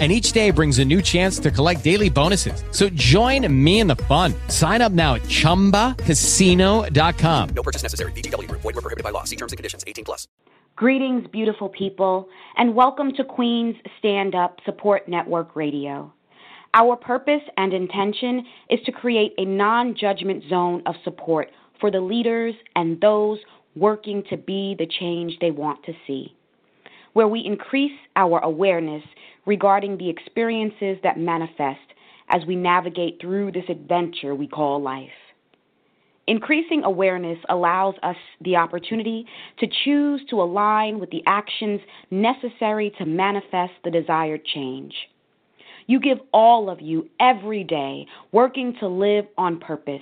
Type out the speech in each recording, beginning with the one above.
and each day brings a new chance to collect daily bonuses. So join me in the fun. Sign up now at ChumbaCasino.com. No purchase necessary. VGW. Void were prohibited by law. See terms and conditions. 18 plus. Greetings, beautiful people, and welcome to Queen's Stand Up Support Network Radio. Our purpose and intention is to create a non-judgment zone of support for the leaders and those working to be the change they want to see, where we increase our awareness regarding the experiences that manifest as we navigate through this adventure we call life. Increasing awareness allows us the opportunity to choose to align with the actions necessary to manifest the desired change. You give all of you every day working to live on purpose.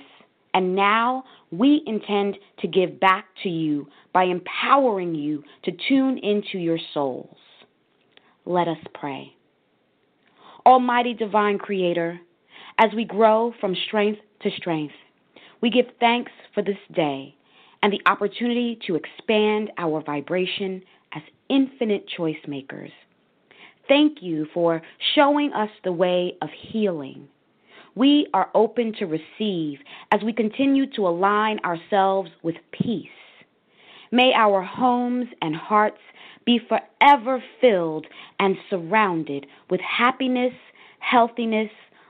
And now we intend to give back to you by empowering you to tune into your souls. Let us pray. Almighty Divine Creator, as we grow from strength to strength, we give thanks for this day and the opportunity to expand our vibration as infinite choice makers. Thank you for showing us the way of healing. We are open to receive as we continue to align ourselves with peace. May our homes and hearts be forever filled and surrounded with happiness, healthiness,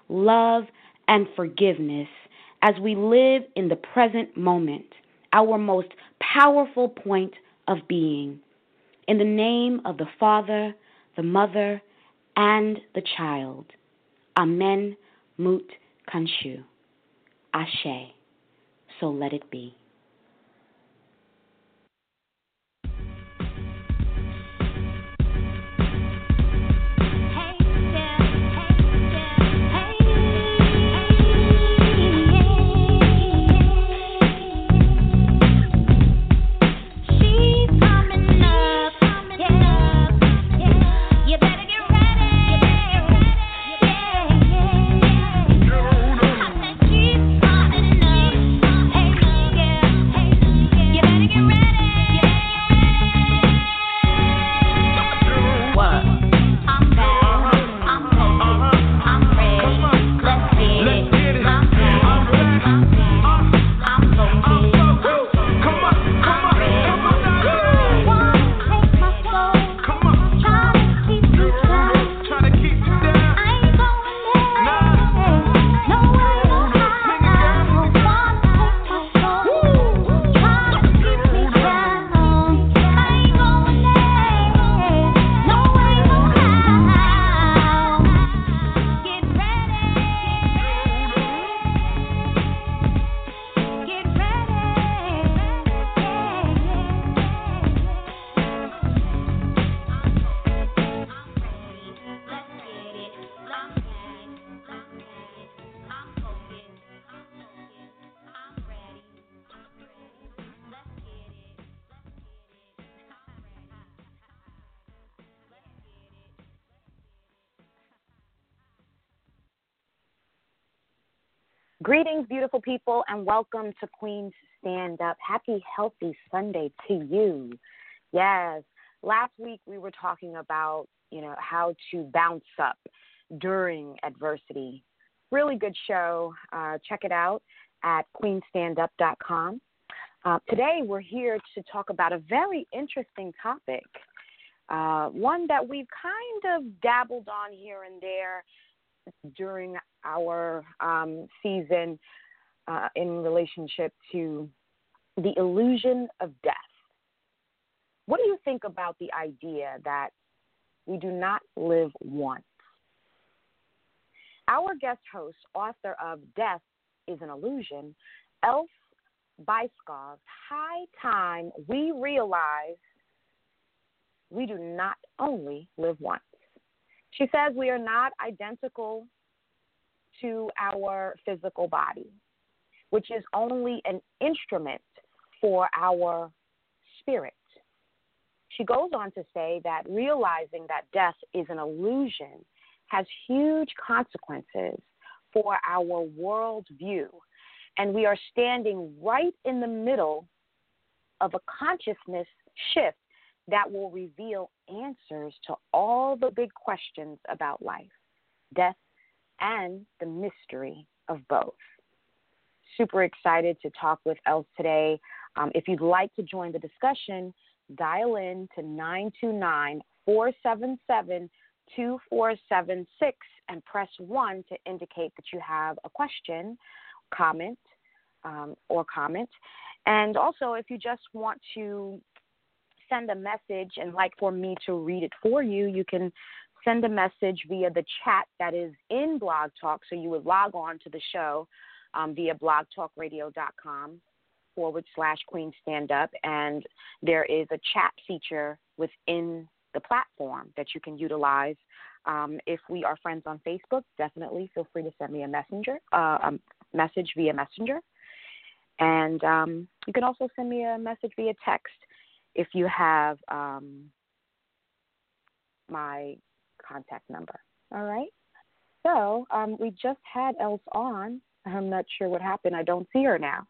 love, and forgiveness as we live in the present moment, our most powerful point of being. In the name of the Father, the Mother, and the Child. Amen. Mut Kanshu. Ashe. So let it be. Greetings, beautiful people, and welcome to Queen's Stand Up. Happy, healthy Sunday to you. Yes, last week we were talking about, you know, how to bounce up during adversity. Really good show. Uh, check it out at queenstandup.com. Uh, today we're here to talk about a very interesting topic, uh, one that we've kind of dabbled on here and there during our um, season uh, in relationship to the illusion of death. What do you think about the idea that we do not live once? Our guest host, author of Death is an Illusion, Elf Byskov, high time we realize we do not only live once. She says we are not identical to our physical body, which is only an instrument for our spirit. she goes on to say that realizing that death is an illusion has huge consequences for our worldview. And we are standing right in the middle of a consciousness shift that will reveal answers to all the big questions about life, death, and the mystery of both. Super excited to talk with Els today. Um, if you'd like to join the discussion, dial in to 929 477 2476 and press 1 to indicate that you have a question, comment, um, or comment. And also, if you just want to send a message and like for me to read it for you, you can send a message via the chat that is in Blog Talk. So you would log on to the show um, via blogtalkradio.com forward slash Queen Stand Up, and there is a chat feature within the platform that you can utilize. Um, if we are friends on Facebook, definitely feel free to send me a messenger, uh, a message via Messenger, and um, you can also send me a message via text if you have um, my contact number. All right. So um, we just had Else on. I'm not sure what happened. I don't see her now.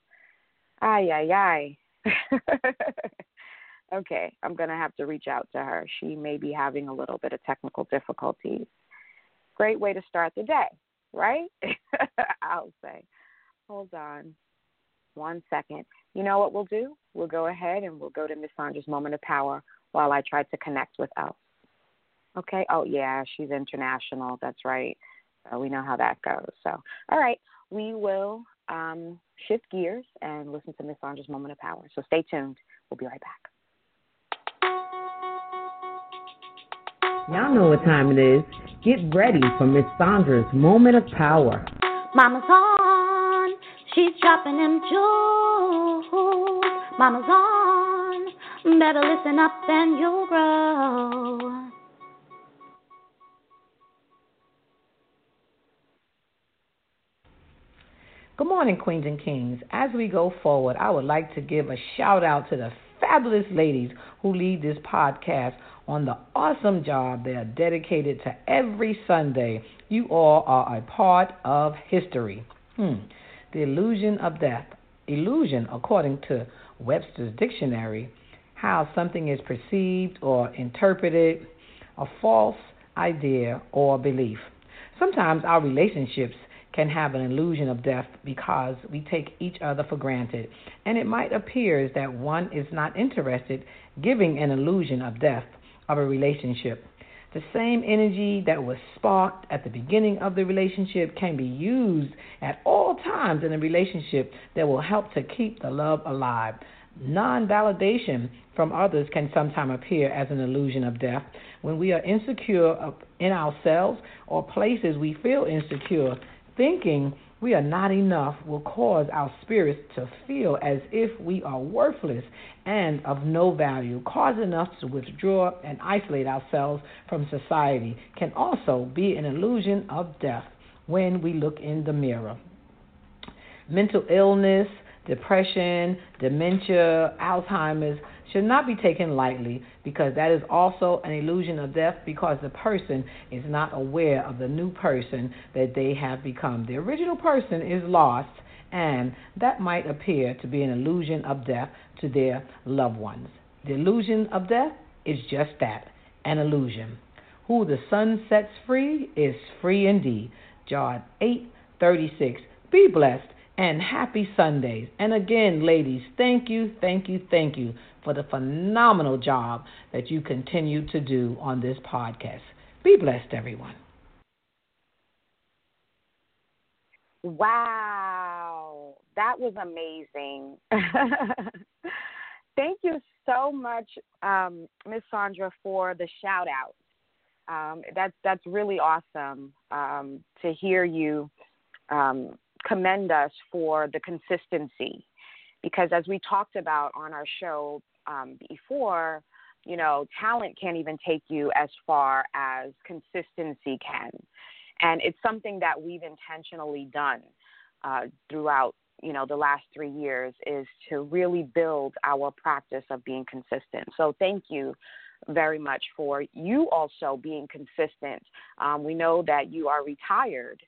Ay, ay, ay. okay, I'm going to have to reach out to her. She may be having a little bit of technical difficulties. Great way to start the day, right? I'll say. Hold on one second. You know what we'll do? We'll go ahead and we'll go to Miss Sandra's moment of power while I try to connect with Els. Okay. Oh, yeah, she's international. That's right. So we know how that goes. So, all right, we will um, shift gears and listen to Miss Sandra's moment of power. So stay tuned. We'll be right back. Y'all know what time it is. Get ready for Miss Sandra's moment of power. Mama's on. She's dropping them jewels. Mama's on. Better listen up and you'll grow. Good morning, Queens and Kings. As we go forward, I would like to give a shout out to the fabulous ladies who lead this podcast on the awesome job they are dedicated to every Sunday. You all are a part of history. Hmm. The illusion of death. Illusion, according to Webster's dictionary, how something is perceived or interpreted, a false idea or belief. Sometimes our relationships can have an illusion of death because we take each other for granted, and it might appear that one is not interested, giving an illusion of death of a relationship. The same energy that was sparked at the beginning of the relationship can be used at all times in a relationship that will help to keep the love alive. Non validation from others can sometimes appear as an illusion of death. When we are insecure in ourselves or places we feel insecure, Thinking we are not enough will cause our spirits to feel as if we are worthless and of no value, causing us to withdraw and isolate ourselves from society, can also be an illusion of death when we look in the mirror. Mental illness, depression, dementia, Alzheimer's should not be taken lightly because that is also an illusion of death because the person is not aware of the new person that they have become. The original person is lost, and that might appear to be an illusion of death to their loved ones. The illusion of death is just that an illusion. Who the son sets free is free indeed. John 8 36. Be blessed and happy Sundays. And again, ladies, thank you, thank you, thank you for the phenomenal job that you continue to do on this podcast. Be blessed, everyone. Wow, that was amazing. Thank you so much, um, Miss Sandra, for the shout out. Um, that's that's really awesome um, to hear you um, commend us for the consistency, because as we talked about on our show um, before, you know, talent can't even take you as far as consistency can. And it's something that we've intentionally done uh, throughout, you know, the last three years is to really build our practice of being consistent. So thank you very much for you also being consistent. Um, we know that you are retired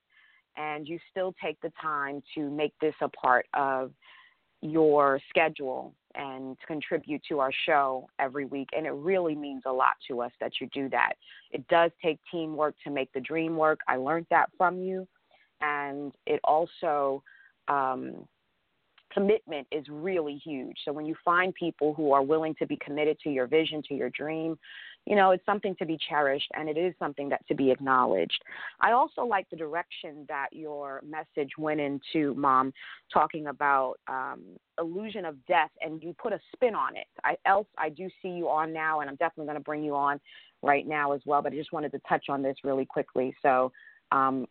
and you still take the time to make this a part of your schedule and contribute to our show every week. And it really means a lot to us that you do that. It does take teamwork to make the dream work. I learned that from you. And it also, um, commitment is really huge. So when you find people who are willing to be committed to your vision, to your dream, you know, it's something to be cherished and it is something that to be acknowledged. I also like the direction that your message went into, Mom, talking about um, illusion of death, and you put a spin on it. I, Else, I do see you on now, and I'm definitely going to bring you on right now as well. But I just wanted to touch on this really quickly. So um,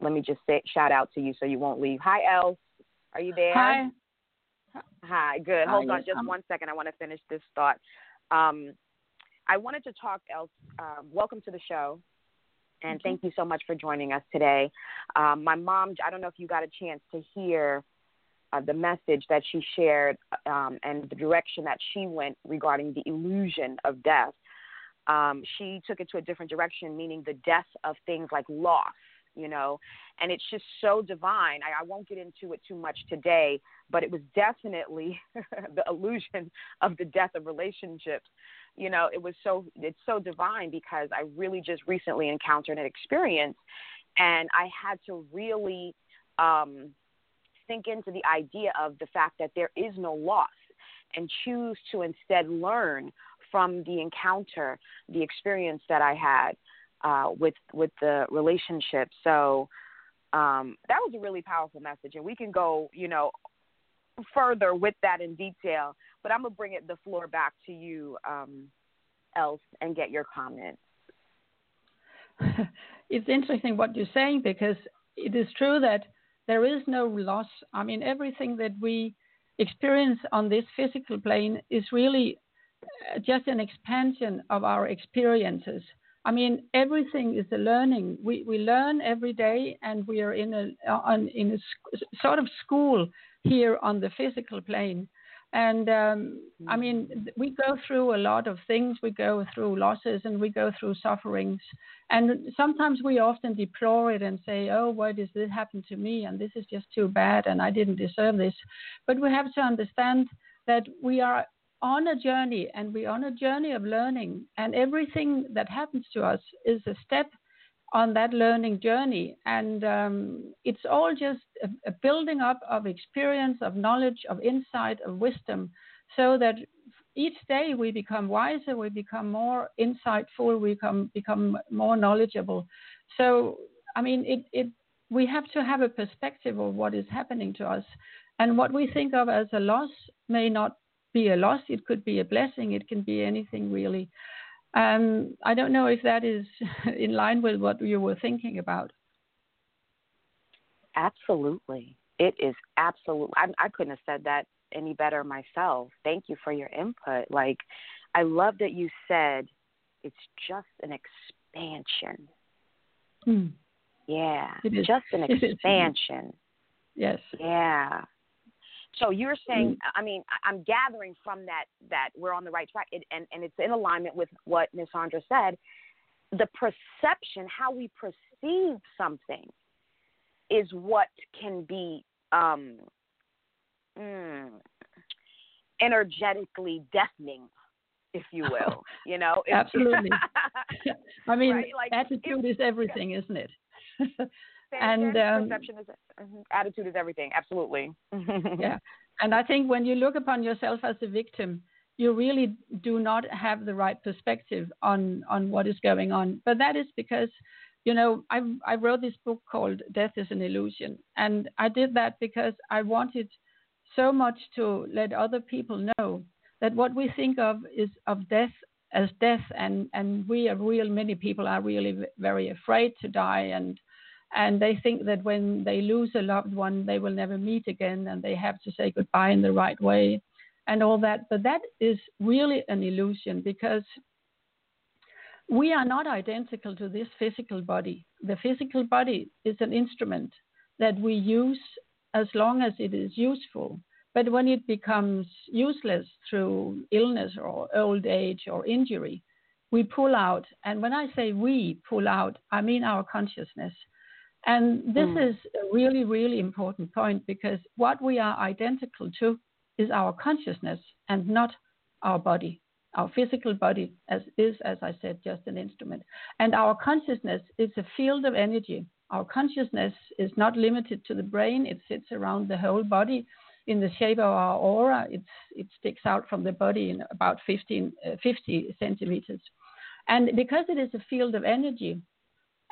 let me just say shout out to you so you won't leave. Hi, Else. Are you there? Hi. Hi. Good. Hold Hi, on just um, one second. I want to finish this thought. Um, I wanted to talk, Else. Um, welcome to the show. And thank you so much for joining us today. Um, my mom, I don't know if you got a chance to hear uh, the message that she shared um, and the direction that she went regarding the illusion of death. Um, she took it to a different direction, meaning the death of things like loss, you know, and it's just so divine. I, I won't get into it too much today, but it was definitely the illusion of the death of relationships you know it was so it's so divine because i really just recently encountered an experience and i had to really um sink into the idea of the fact that there is no loss and choose to instead learn from the encounter the experience that i had uh with with the relationship. So um that was a really powerful message and we can go you know further with that in detail, but I'm gonna bring it the floor back to you, um, Else, and get your comments. it's interesting what you're saying because it is true that there is no loss. I mean, everything that we experience on this physical plane is really uh, just an expansion of our experiences. I mean, everything is a learning. We we learn every day, and we are in a on in a sc- sort of school here on the physical plane. And um, I mean, we go through a lot of things. We go through losses and we go through sufferings. And sometimes we often deplore it and say, oh, why does this happen to me? And this is just too bad and I didn't deserve this. But we have to understand that we are on a journey and we're on a journey of learning. And everything that happens to us is a step on that learning journey. And um, it's all just a, a, building up of experience, of knowledge, of insight, of wisdom, so that each day we become wiser, we become more insightful, we become, become more knowledgeable. So, I mean, it, it, we have to have a perspective of what is happening to us. And what we think of as a loss may not be a loss, it could be a blessing, it can be anything really. Um, I don't know if that is in line with what you were thinking about. Absolutely. It is absolutely. I, I couldn't have said that any better myself. Thank you for your input. Like, I love that you said it's just an expansion. Hmm. Yeah, just an expansion. Yes. Yeah. So you're saying, mm. I mean, I'm gathering from that that we're on the right track, it, and and it's in alignment with what Miss Sandra said. The perception, how we perceive something, is what can be um, mm, energetically deafening, if you will. You know, absolutely. I mean, right? like, attitude is everything, isn't it? and um, perception is mm-hmm, attitude is everything. Absolutely. yeah, and I think when you look upon yourself as a victim, you really do not have the right perspective on on what is going on. But that is because, you know, I I wrote this book called Death is an Illusion, and I did that because I wanted so much to let other people know that what we think of is of death as death and and we are real many people are really very afraid to die and and they think that when they lose a loved one, they will never meet again, and they have to say goodbye in the right way, and all that. But that is really an illusion because we are not identical to this physical body. The physical body is an instrument that we use as long as it is useful. But when it becomes useless through illness or old age or injury, we pull out. And when I say we pull out, I mean our consciousness. And this mm. is a really, really important point because what we are identical to is our consciousness and not our body. Our physical body as is, as I said, just an instrument. And our consciousness is a field of energy. Our consciousness is not limited to the brain, it sits around the whole body in the shape of our aura. It's, it sticks out from the body in about 15, uh, 50 centimeters. And because it is a field of energy,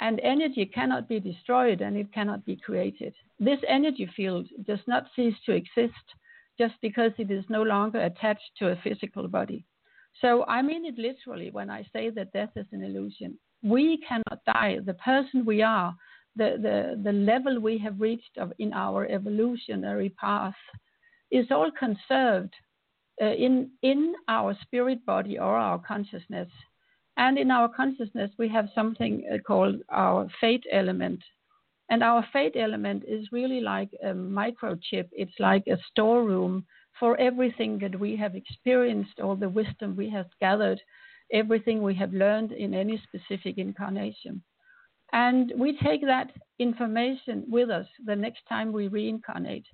and energy cannot be destroyed and it cannot be created, this energy field does not cease to exist just because it is no longer attached to a physical body. So I mean it literally when I say that death is an illusion. We cannot die. The person we are, the, the, the level we have reached of, in our evolutionary path is all conserved uh, in, in our spirit body or our consciousness. And in our consciousness, we have something uh, called our fate element. And our fate element is really like a microchip, it's like a storeroom for everything that we have experienced, all the wisdom we have gathered, everything we have learned in any specific incarnation. And we take that information with us the next time we reincarnate.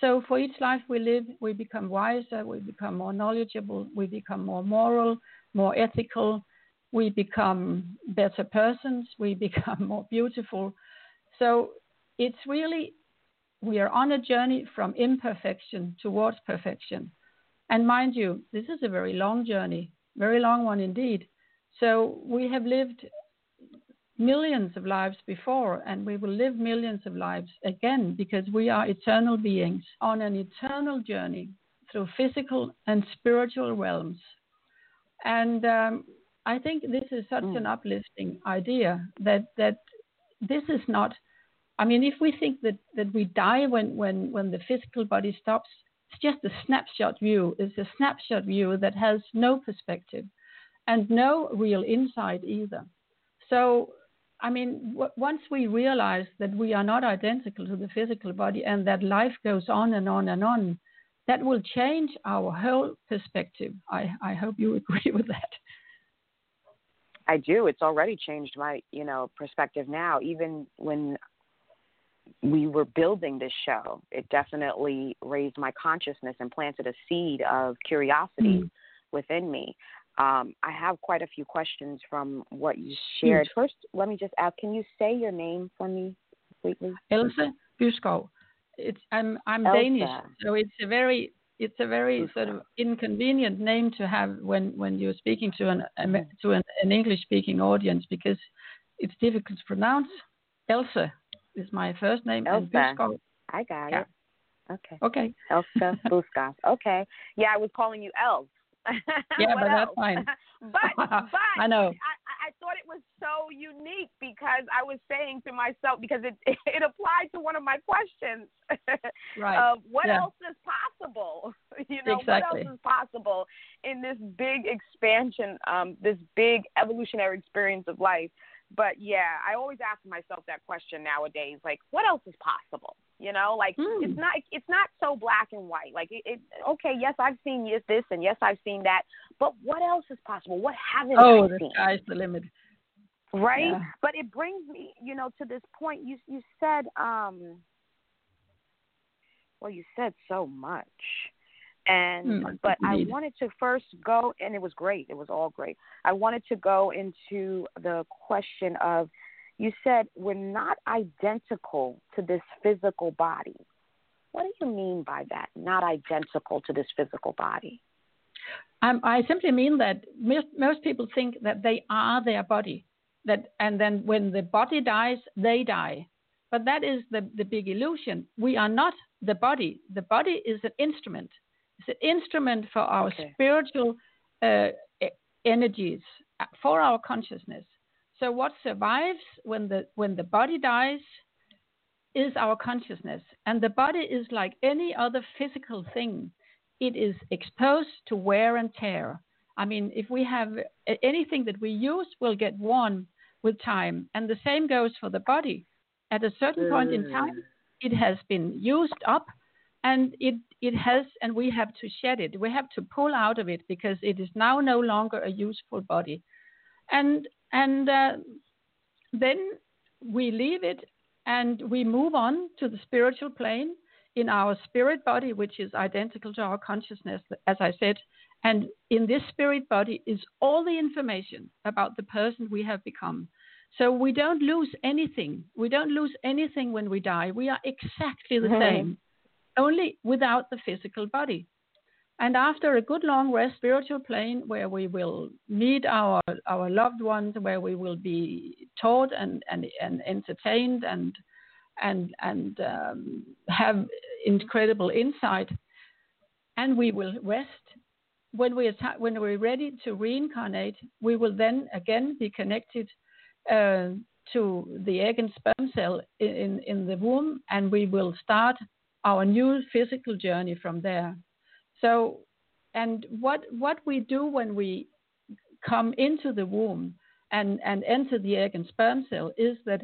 So for each life we live, we become wiser, we become more knowledgeable, we become more moral, more ethical, we become better persons, we become more beautiful. So it's really we are on a journey from imperfection towards perfection. And mind you, this is a very long journey, very long one indeed. So we have lived millions of lives before, and we will live millions of lives again because we are eternal beings on an eternal journey through physical and spiritual realms. And um, I think this is such mm. an uplifting idea that that this is not I mean, if we think that, that we die when, when, when the physical body stops, it's just a snapshot view. It's a snapshot view that has no perspective and no real insight either. So, I mean, w- once we realize that we are not identical to the physical body and that life goes on and on and on, that will change our whole perspective. I, I hope you agree with that. I do. It's already changed my, you know, perspective now. Even when we were building this show, it definitely raised my consciousness and planted a seed of curiosity mm. within me. Um, I have quite a few questions from what you shared. Mm. First, let me just ask: Can you say your name for me, completely? Else Byskov. It's I'm I'm Elsa. Danish, so it's a very it's a very sort of inconvenient name to have when when you're speaking to an mm. to an, an English speaking audience because it's difficult to pronounce. Elsa is my first name. Elsa. I got yeah. it. Okay. Okay. Elsa Byskov. Okay. Yeah, I was calling you Els. yeah, but else? that's fine. but but I know. I, thought it was so unique because I was saying to myself because it it applied to one of my questions. right. Uh, what yeah. else is possible? You know, exactly. what else is possible in this big expansion, um, this big evolutionary experience of life? But yeah, I always ask myself that question nowadays. Like, what else is possible? You know, like mm. it's not it's not so black and white. Like, it, it okay, yes, I've seen this, this, and yes, I've seen that. But what else is possible? What haven't oh, I the seen? sky's the limit. Right, yeah. but it brings me, you know, to this point. You you said, um, well, you said so much and mm, but indeed. I wanted to first go, and it was great. It was all great. I wanted to go into the question of, you said we're not identical to this physical body. What do you mean by that? Not identical to this physical body. Um, I simply mean that most, most people think that they are their body, that and then when the body dies, they die. But that is the, the big illusion. We are not the body. The body is an instrument it's an instrument for our okay. spiritual uh, energies, uh, for our consciousness. So what survives when the when the body dies is our consciousness, and the body is like any other physical thing. It is exposed to wear and tear. I mean, if we have anything that we use will get worn with time, and the same goes for the body. At a certain point in time, it has been used up and it it has and we have to shed it we have to pull out of it because it is now no longer a useful body and and uh, then we leave it and we move on to the spiritual plane in our spirit body which is identical to our consciousness as i said and in this spirit body is all the information about the person we have become so we don't lose anything. We don't lose anything when we die. We are exactly the mm-hmm. same only without the physical body. And after a good long rest, spiritual plane, where we will meet our our loved ones, where we will be taught and and, and entertained and and and um, have incredible insight, and we will rest. When we are when we're ready to reincarnate, we will then again be connected uh, to the egg and sperm cell in in the womb, and we will start our new physical journey from there. So, and what what we do when we come into the womb and, and enter the egg and sperm cell is that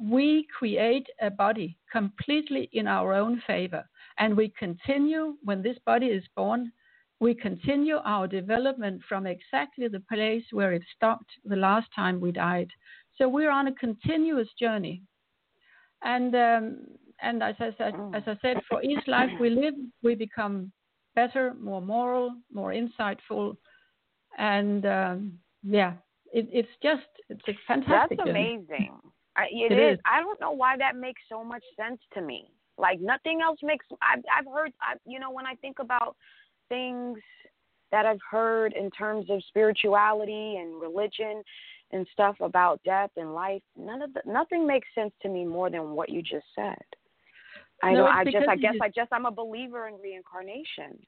we create a body completely in our own favor. And we continue, when this body is born, we continue our development from exactly the place where it stopped the last time we died. So we're on a continuous journey. And um, and as I said, as I said, for each life we live, we become better, more moral, more insightful, and um, yeah, it, it's just it's a fantastic. That's amazing. I, it, it is. is. I don't know why that makes so much sense to me. Like nothing else makes. I've I've heard. I, you know, when I think about things that I've heard in terms of spirituality and religion and stuff about death and life, none of the, nothing makes sense to me more than what you just said. I no, know. I just. I guess. I just. I'm a believer in reincarnation.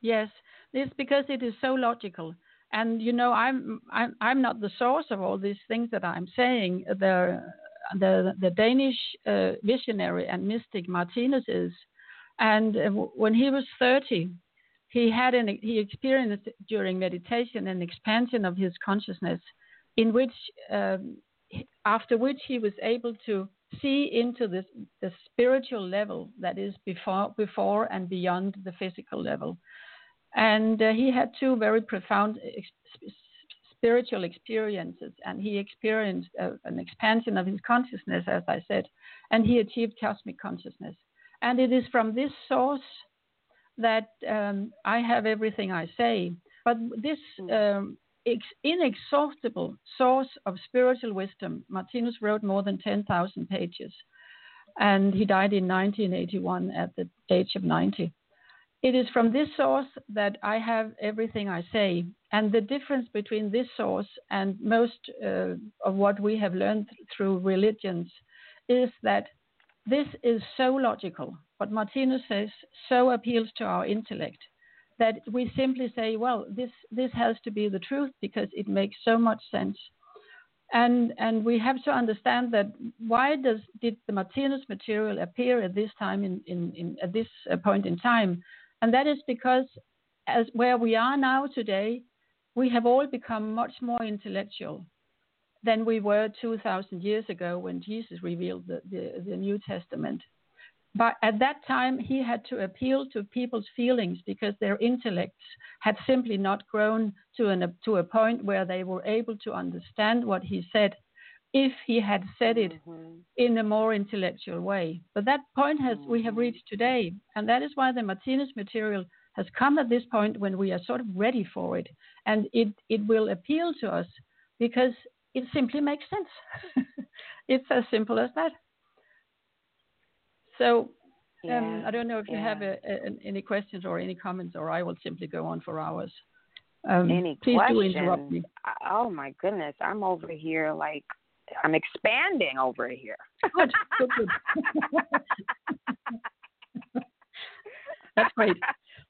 Yes, it's because it is so logical. And you know, I'm I'm I'm not the source of all these things that I'm saying. The the the Danish uh, visionary and mystic Martinus is, and uh, when he was 30, he had an he experienced during meditation an expansion of his consciousness, in which um, after which he was able to see into this, the spiritual level that is before, before and beyond the physical level. And uh, he had two very profound ex- spiritual experiences, and he experienced uh, an expansion of his consciousness, as I said, and he achieved cosmic consciousness. And it is from this source that um, I have everything I say. But this um, inexhaustible source of spiritual wisdom. Martinus wrote more than 10,000 pages, and he died in 1981 at the age of 90. It is from this source that I have everything I say. And the difference between this source and most uh, of what we have learned through religions is that this is so logical. What Martinus says so appeals to our intellect that we simply say, well, this this has to be the truth because it makes so much sense. And and we have to understand that why does did the Martinus material appear at this time in, in, in at this uh, point in time? And that is because as where we are now today, we have all become much more intellectual than we were 2,000 years ago when Jesus revealed the, the, the New Testament but at that time he had to appeal to people's feelings because their intellects had simply not grown to an to a point where they were able to understand what he said if he had said it mm-hmm. in a more intellectual way but that point has mm-hmm. we have mm-hmm. reached today and that is why the Martinus material has come at this point when we are sort of ready for it and it it will appeal to us because it simply makes sense it's as simple as that so um, yeah, um, I don't know if you have a, a, any questions or any comments, or I will simply go on for hours. Um, any please questions? do interrupt me. Oh my goodness, I'm over here like I'm expanding over here. Good, good, good. That's great.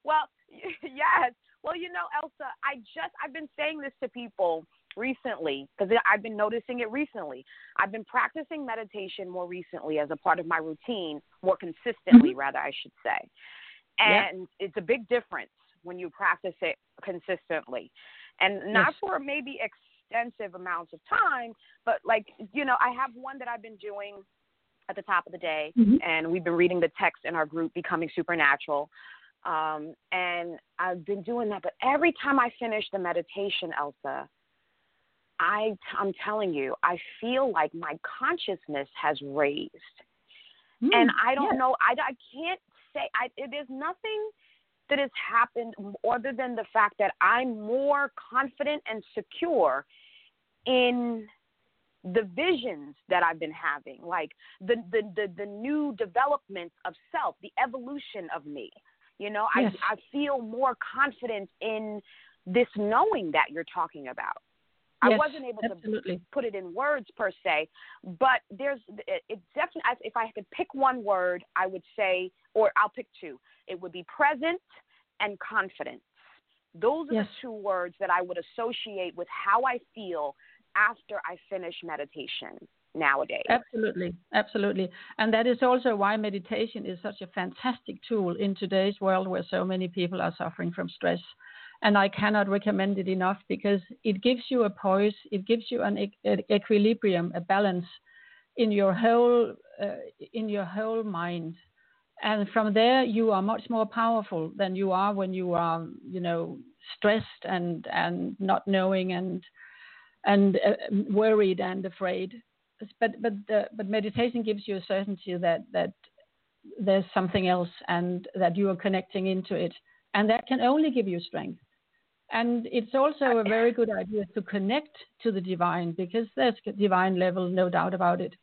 Well, yes. Well, you know, Elsa, I just I've been saying this to people recently because I've been noticing it recently. I've been practicing meditation more recently as a part of my routine, more consistently, mm-hmm. rather, I should say. And yeah. it's a big difference when you practice it consistently. And not yes. for maybe extensive amounts of time, but like, you know, I have one that I've been doing at the top of the day, Mhm. and we've been reading the text in our group, Becoming Supernatural. Um, and I've been doing that, but every time I finish the meditation, Elsa, I I'm telling you, I feel like my consciousness has raised, and Mm, I don't yes. know, I I can't say I there's nothing that has happened other than the fact that I'm more confident and secure in the visions that I've been having, like the the the, the new developments of self, the evolution of me. You know, Yes. I I feel more confident in this knowing that you're talking about. I wasn't able to put it in words per se, but there's it, it definitely. If I could pick one word, I would say, or I'll pick two. It would be present and confidence. Those are Yes. the two words that I would associate with how I feel after I finish meditation nowadays. Absolutely, absolutely. And that is also why meditation is such a fantastic tool in today's world where so many people are suffering from stress. And I cannot recommend it enough because it gives you a poise, it gives you an e- equilibrium, a balance in your whole uh, in your whole mind. And from there, you are much more powerful than you are when you are, you know, stressed and and not knowing and and uh, worried and afraid. But but uh, but meditation gives you a certainty that that there's something else and that you are connecting into it. And that can only give you strength and it's also a very good idea to connect to the divine because there's a divine level no doubt about it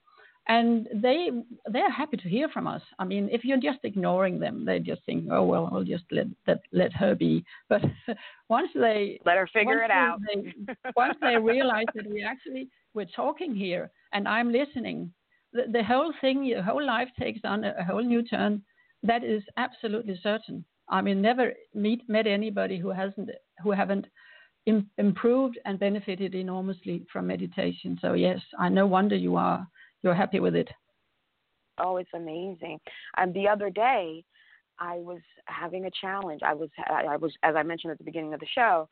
and they they're happy to hear from us i mean if you're just ignoring them they just think oh well i'll just let let, let her be but once they Let her figure it out. They, once they realize that we actually we're talking here and I'm listening, the, the whole thing, the whole life takes on a, a whole new turn. That is absolutely certain. I mean, never meet met anybody who hasn't who haven't Im- improved and benefited enormously from meditation. So yes, I no wonder you are you're happy with it. Oh, it's amazing. And the other day, I was having a challenge. I was, I was, as I mentioned at the beginning of the show,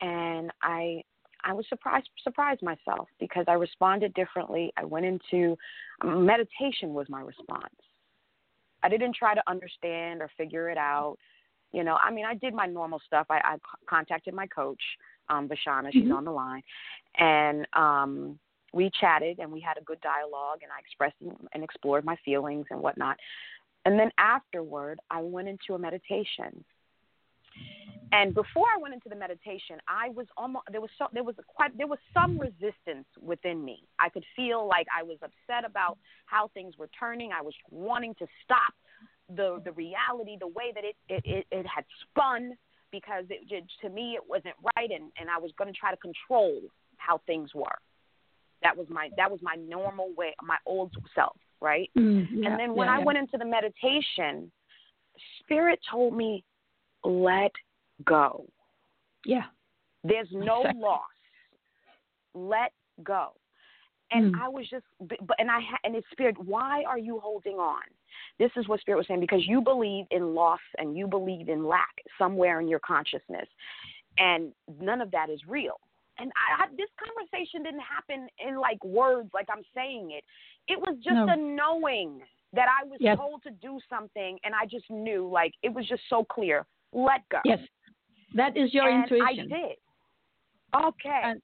and I, I was surprised, surprised myself because I responded differently. I went into um, meditation was my response. I didn't try to understand or figure it out. You know, I mean, I did my normal stuff. I contacted my coach, um, Vashana. She's Mhm. on the line, and um, we chatted and we had a good dialogue. And I expressed and explored my feelings and whatnot. And then afterward, I went into a meditation. And before I went into the meditation, I was almost there was so there was a quite there was some resistance within me. I could feel like I was upset about how things were turning. I was wanting to stop the the reality, the way that it it, it, it had spun, because it, it to me it wasn't right, and and I was going to try to control how things were. That was my that was my normal way, my old self, right? Mm, yeah, and then when yeah, I yeah. went into the meditation, Spirit told me, let go. yeah, There's no Exactly. loss. Let go. And Mm. I was just, but and I ha- and it's Spirit. Why are you holding on? This is what Spirit was saying because you believe in loss and you believe in lack somewhere in your consciousness, and none of that is real. And I, I, this conversation didn't happen in like words, like I'm saying it. It was just No. a knowing that I was Yes. told to do something, and I just knew, like it was just so clear. Let go. yes, that is your and intuition. I did. Okay. And-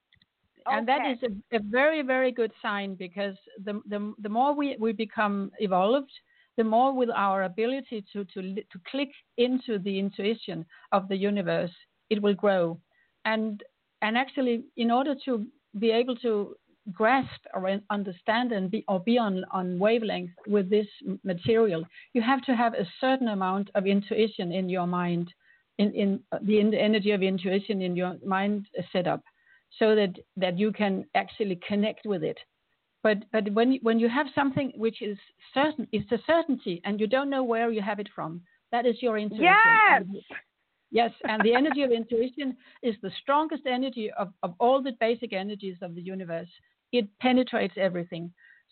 and that Okay. is a, a very very good sign because the the, the more we, we become evolved the more with our ability to, to to click into the intuition of the universe it will grow and and actually in order to be able to grasp or understand and be or be on on wavelength with this material you have to have a certain amount of intuition in your mind in in uh, the, in the energy of intuition in your mind set up so that that you can actually connect with it. But but when you- when you have something which is certain, it's a certainty, and you don't know where you have it from. That is your intuition. Yes. And- yes, and the energy of intuition is the strongest energy of, of all the basic energies of the universe. It penetrates everything.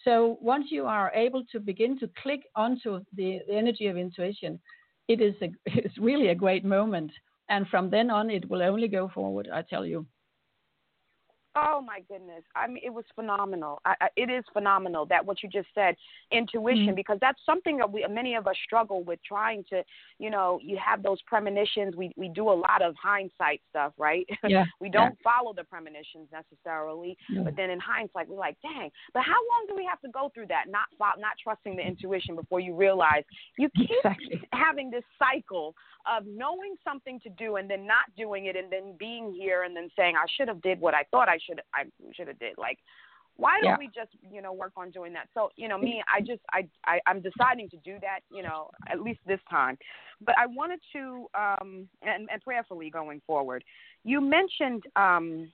So once you are able to begin to click onto the, the energy of intuition, it is a, it's really a great moment. And from then on, it will only go forward. I tell you. Oh my goodness! I mean, it was phenomenal. I, I, it is phenomenal that what you just said, intuition, Mm-hmm. because that's something that we many of us struggle with trying to, you know, you have those premonitions. We we do a lot of hindsight stuff, right? Yeah, we don't follow the premonitions necessarily, No. but then in hindsight, we're like, dang. But how long do we have to go through that? Not not trusting the intuition before you realize you keep Exactly. having this cycle of knowing something to do and then not doing it and then being here and then saying I should have did what I thought I should I should have did like why don't Yeah. we just you know work on doing that so you know me I just I, I I'm deciding to do that you know at least this time but I wanted to um and, and prayerfully going forward you mentioned um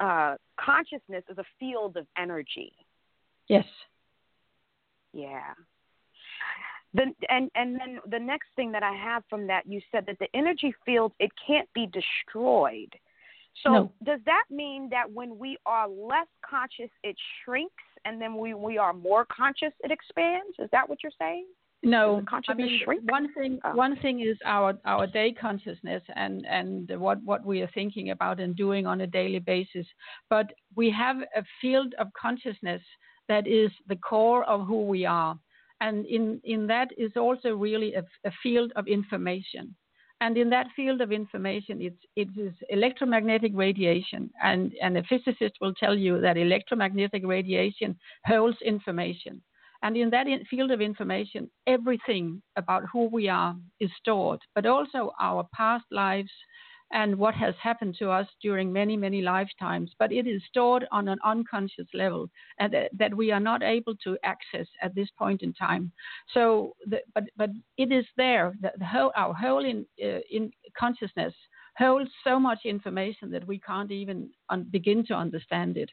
uh consciousness is a field of energy Yes. yeah. The, and and then the next thing that I have from that, you said that the energy field it can't be destroyed. So No. does that mean that when we are less conscious, it shrinks, and then when we are more conscious, it expands? Is that what you're saying? No, I mean shrink? one thing. Oh. One thing is our our day consciousness and and what what we are thinking about and doing on a daily basis. But we have a field of consciousness that is the core of who we are, and in in that is also really a, a field of information. And in that field of information, it's it is electromagnetic radiation, and and a physicist will tell you that electromagnetic radiation holds information. And in that in- field of information, everything about who we are is stored, but also our past lives and what has happened to us during many, many lifetimes. But it is stored on an unconscious level and that, that we are not able to access at this point in time. So, the, but, but it is there. The, the whole, our whole in, uh, in consciousness holds so much information that we can't even un- begin to understand it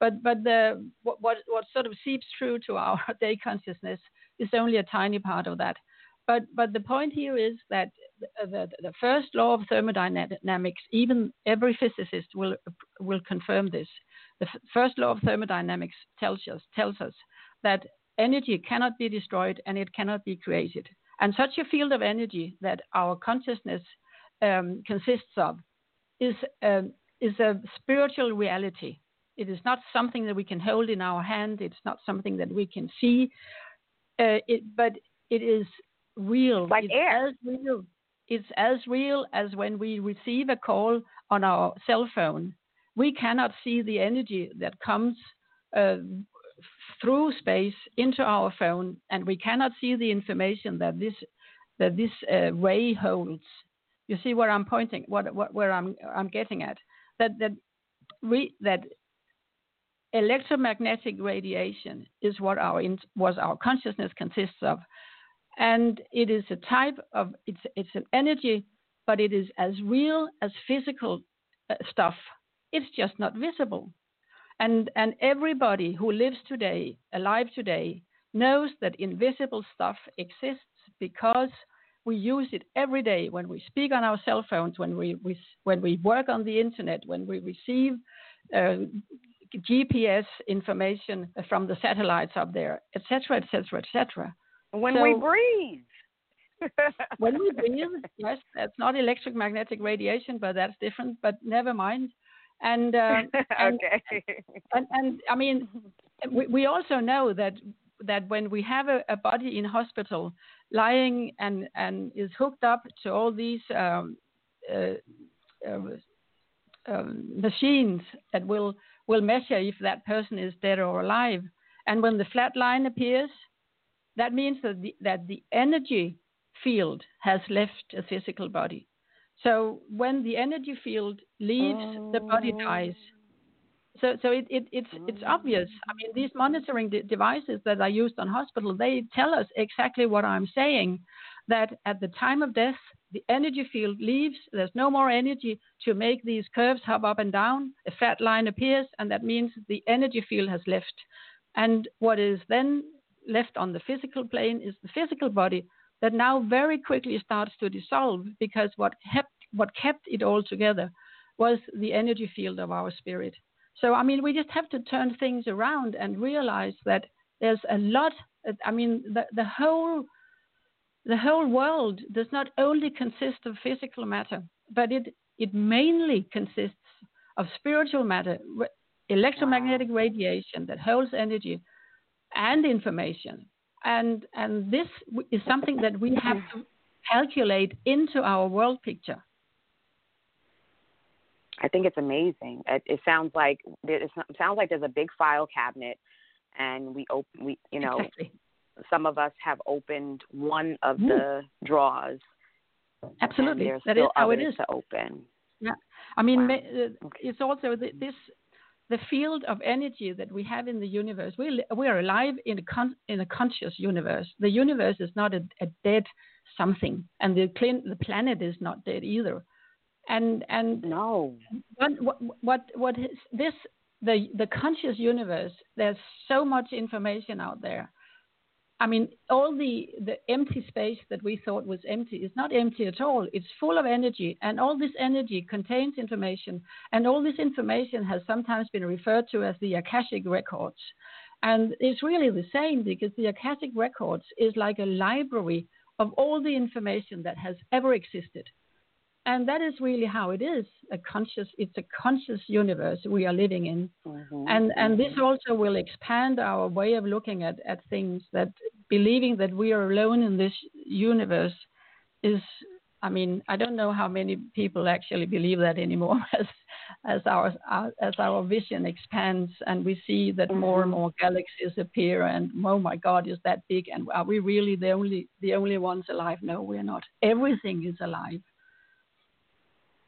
but but the what, what what sort of seeps through to our day consciousness is only a tiny part of that. But but the point here is that the, the, first law of thermodynamics, even every physicist will will confirm this. The f- first law of thermodynamics tells us tells us that energy cannot be destroyed and it cannot be created. And such a field of energy that our consciousness um, consists of is um, is a spiritual reality. It is not something that we can hold in our hand. It's not something that we can see. Uh, it, but it is real. Like it's air. As real. It's as real as when we receive a call on our cell phone. We cannot see the energy that comes uh, through space into our phone, and we cannot see the information that this that this uh, ray holds. You see where I'm pointing, what, what where I'm I'm getting at. That that re, that electromagnetic radiation is what our in, was our consciousness consists of, and it is a type of it's it's an energy, but it is as real as physical uh, stuff. It's just not visible, and and everybody who lives today, alive today, knows that invisible stuff exists because we use it every day when we speak on our cell phones, when we, we when we work on the internet, when we receive uh, GPS information from the satellites up there, etc., etc., etc. When So- we breathe. When we breathe, yes, that's not electromagnetic radiation, but that's different. But never mind. And uh, and, okay. and and I mean, we, we also know that that when we have a, a body in hospital lying and and is hooked up to all these um, uh, uh, um, machines that will will measure if that person is dead or alive, and when the flat line appears, that means that the, that the energy field has left a physical body. So when the energy field leaves, the body oh. dies. So, so it, it, it's, it's oh. obvious. I mean, these monitoring de- devices that are used on hospital, they tell us exactly what I'm saying, that at the time of death, the energy field leaves. There's no more energy to make these curves hop up and down. A flat line appears, and that means the energy field has left. And what is then left on the physical plane is the physical body that now very quickly starts to dissolve because what kept, what kept it all together was the energy field of our spirit. So, I mean, we just have to turn things around and realize that there's a lot. I mean, the, the whole the whole world does not only consist of physical matter, but it it mainly consists of spiritual matter, electromagnetic wow. radiation that holds energy and information. And, and this is something that we have to calculate into our world picture. I think it's amazing. It, it sounds like it sounds like there's a big file cabinet, and we open we you know exactly. some of us have opened one of mm. the drawers. Absolutely, that is how it is to open. Yeah, I mean wow. Uh, it's also this the field of energy that we have in the universe. We we are alive in a con, in a conscious universe. The universe is not a, a dead something, and the the planet is not dead either. And and no, what what what, what is this the the conscious universe? There's so much information out there. I mean, all the, the empty space that we thought was empty is not empty at all. It's full of energy, and all this energy contains information, and all this information has sometimes been referred to as the Akashic records. And it's really the same because the Akashic records is like a library of all the information that has ever existed and that is really how it is a conscious it's a conscious universe we are living in mm-hmm. and and this mm-hmm. also will expand our way of looking at at things that believing that we are alone in this universe is i mean i don't know how many people actually believe that anymore as as our, our as our vision expands and we see that mm-hmm. more and more galaxies appear and oh my god is that big and are we really the only the only ones alive no we're not everything is alive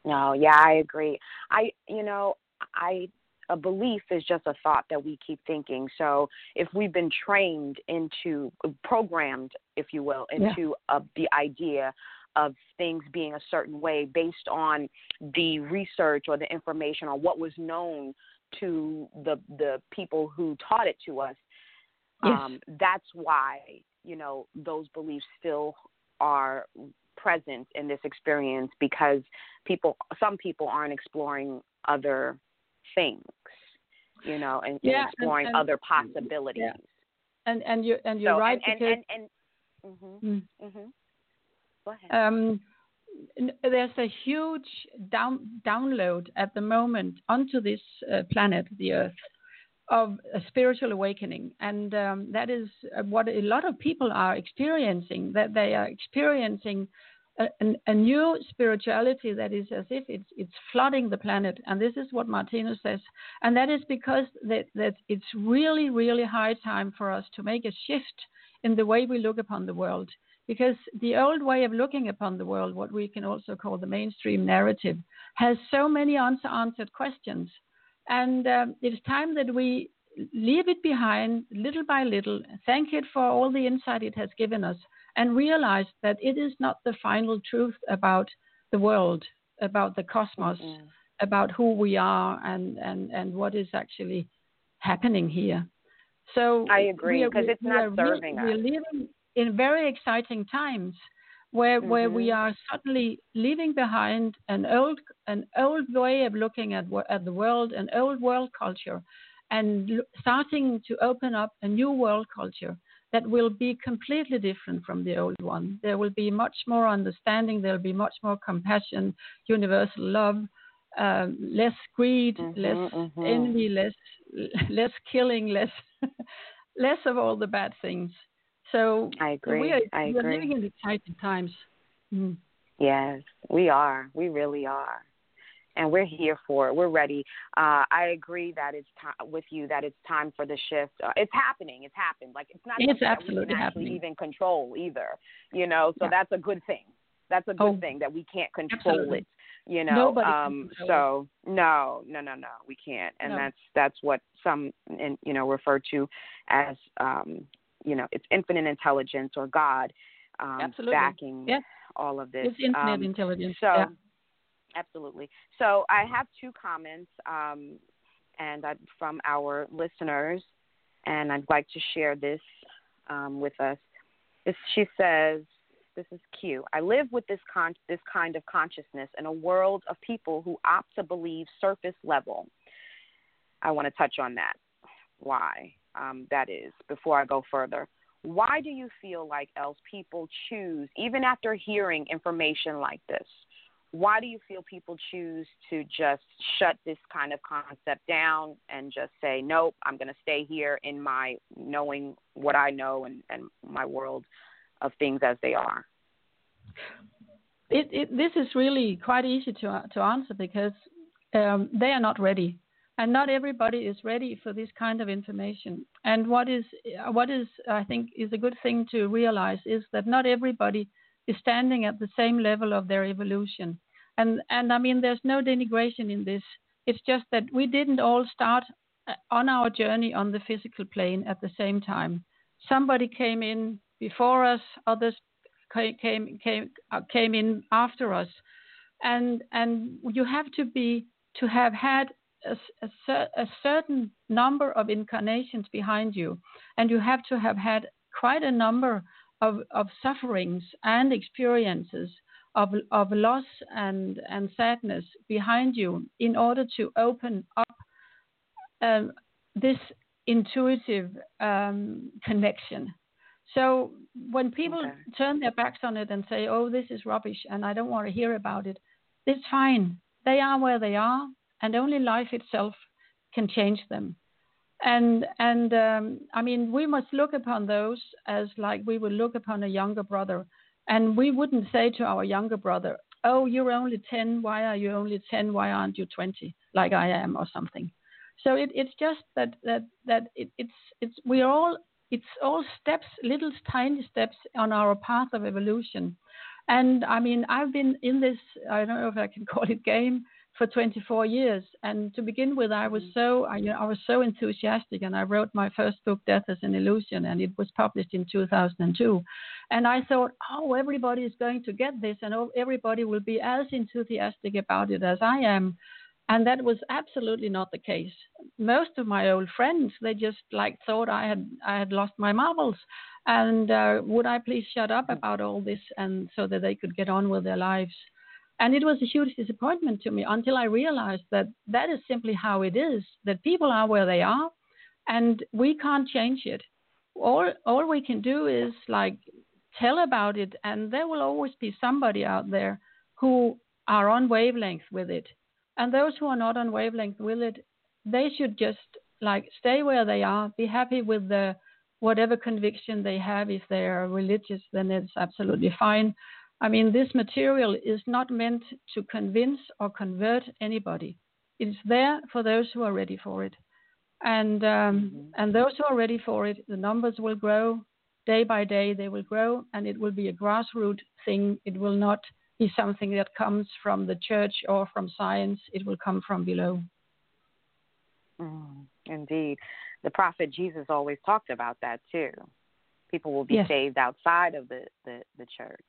no, yeah, I agree. I, you know, I a belief is just a thought that we keep thinking. So if we've been trained into programmed, if you will, into yeah. a, the idea of things being a certain way based on the research or the information or what was known to the the people who taught it to us, yes. um, that's why you know those beliefs still are present in this experience because people some people aren't exploring other things you know and, yeah, and exploring and, and, other possibilities yeah. and and you and you're so, right and, because and, and, mm-hmm, mm. mm-hmm. Go ahead. Um, there's a huge down, download at the moment onto this uh, planet, the Earth, of a spiritual awakening, and um, that is uh, what a lot of people are experiencing. That they are experiencing a, a, new spirituality that is as if it's it's flooding the planet, and this is what Martinus says, and that is because that that it's really really high time for us to make a shift in the way we look upon the world. Because the old way of looking upon the world, what we can also call the mainstream narrative, has so many unanswered questions and um, it's time that we leave it behind little by little, thank it for all the insight it has given us, and realize that it is not the final truth about the world, about the cosmos, mm-hmm. about who we are, and, and, and what is actually happening here. So I agree because it's not serving us. We're living in very exciting times where mm-hmm. where we are suddenly leaving behind an old an old way of looking at at the world, an old world culture, and starting to open up a new world culture that will be completely different from the old one. There will be much more understanding. There will be much more compassion, universal love, um, less greed, mm-hmm, less mm-hmm. envy, less less killing, less less of all the bad things. So I agree. We are, I we are living in exciting times. Mm. Yes, we are. We really are. And we're here for it. We're ready. Uh, I agree that it's time with you that it's time for the shift. Uh, it's happening. It's happened. Like it's not it's that we can happening. actually even control either. You know, so yeah. that's a good thing. That's a good oh, thing that we can't control absolutely. it. You know, Nobody um, so no, no, no, no, we can't. And no. that's that's what some, and you know, refer to as um, you know, it's infinite intelligence or God um, absolutely. backing yes. all of this. It's infinite um, intelligence. So, yeah. absolutely. So, I have two comments, um, and I, from our listeners, and I'd like to share this um, with us. This, she says, "This is Q. I live with this con- this kind of consciousness in a world of people who opt to believe surface level. I want to touch on that. Why?" Um, that is, before I go further. Why do you feel like else people choose, even after hearing information like this, why do you feel people choose to just shut this kind of concept down and just say nope i'm going to stay here in my knowing what i know and, and my world of things as they are it, it, this is really quite easy to to answer because um, they are not ready and not everybody is ready for this kind of information and what is what is i think is a good thing to realize is that not everybody is standing at the same level of their evolution and and I mean there's no denigration in this. It's just that we didn't all start uh, on our journey on the physical plane at the same time. Somebody came in before us, others came came uh, came in after us, and and you have to be to have had a, a, a, certain number of incarnations behind you, and you have to have had quite a number of, of sufferings and experiences of, of loss and, and sadness behind you in order to open up um, this intuitive um, connection. So when people okay. turn their backs on it and say, "Oh, this is rubbish," and I don't want to hear about it, it's fine. They are where they are, and only life itself can change them. And and um, I mean, we must look upon those as like we would look upon a younger brother and we wouldn't say to our younger brother, Oh, you're only 10. Why are you only 10? Why aren't you 20 like I am or something? So it, it's just that, that, that it, it's, it's, we're all, it's all steps, little tiny steps on our path of evolution. And I mean, I've been in this, I don't know if I can call it game, for 24 years. And to begin with, I was mm. so I, you know, I was so enthusiastic, and I wrote my first book, Death is an Illusion, and it was published in 2002. And I thought, oh, everybody is going to get this, and oh, everybody will be as enthusiastic about it as I am. And that was absolutely not the case. Most of my old friends, they just like thought I had I had lost my marbles, and uh, would I please shut up mm. about all this, and so that they could get on with their lives. And it was a huge disappointment to me until I realized that that is simply how it is, that people are where they are and we can't change it. All, all we can do is like tell about it, and there will always be somebody out there who are on wavelength with it. And those who are not on wavelength with it, they should just like stay where they are, be happy with the whatever conviction they have. If they are religious, then it's absolutely fine. I mean, this material is not meant to convince or convert anybody. It's there for those who are ready for it. And, um, mm-hmm. and those who are ready for it, the numbers will grow day by day, they will grow, and it will be a grassroots thing. It will not be something that comes from the church or from science, it will come from below. Mm, indeed. The prophet Jesus always talked about that too. People will be yes. saved outside of the, the, the church.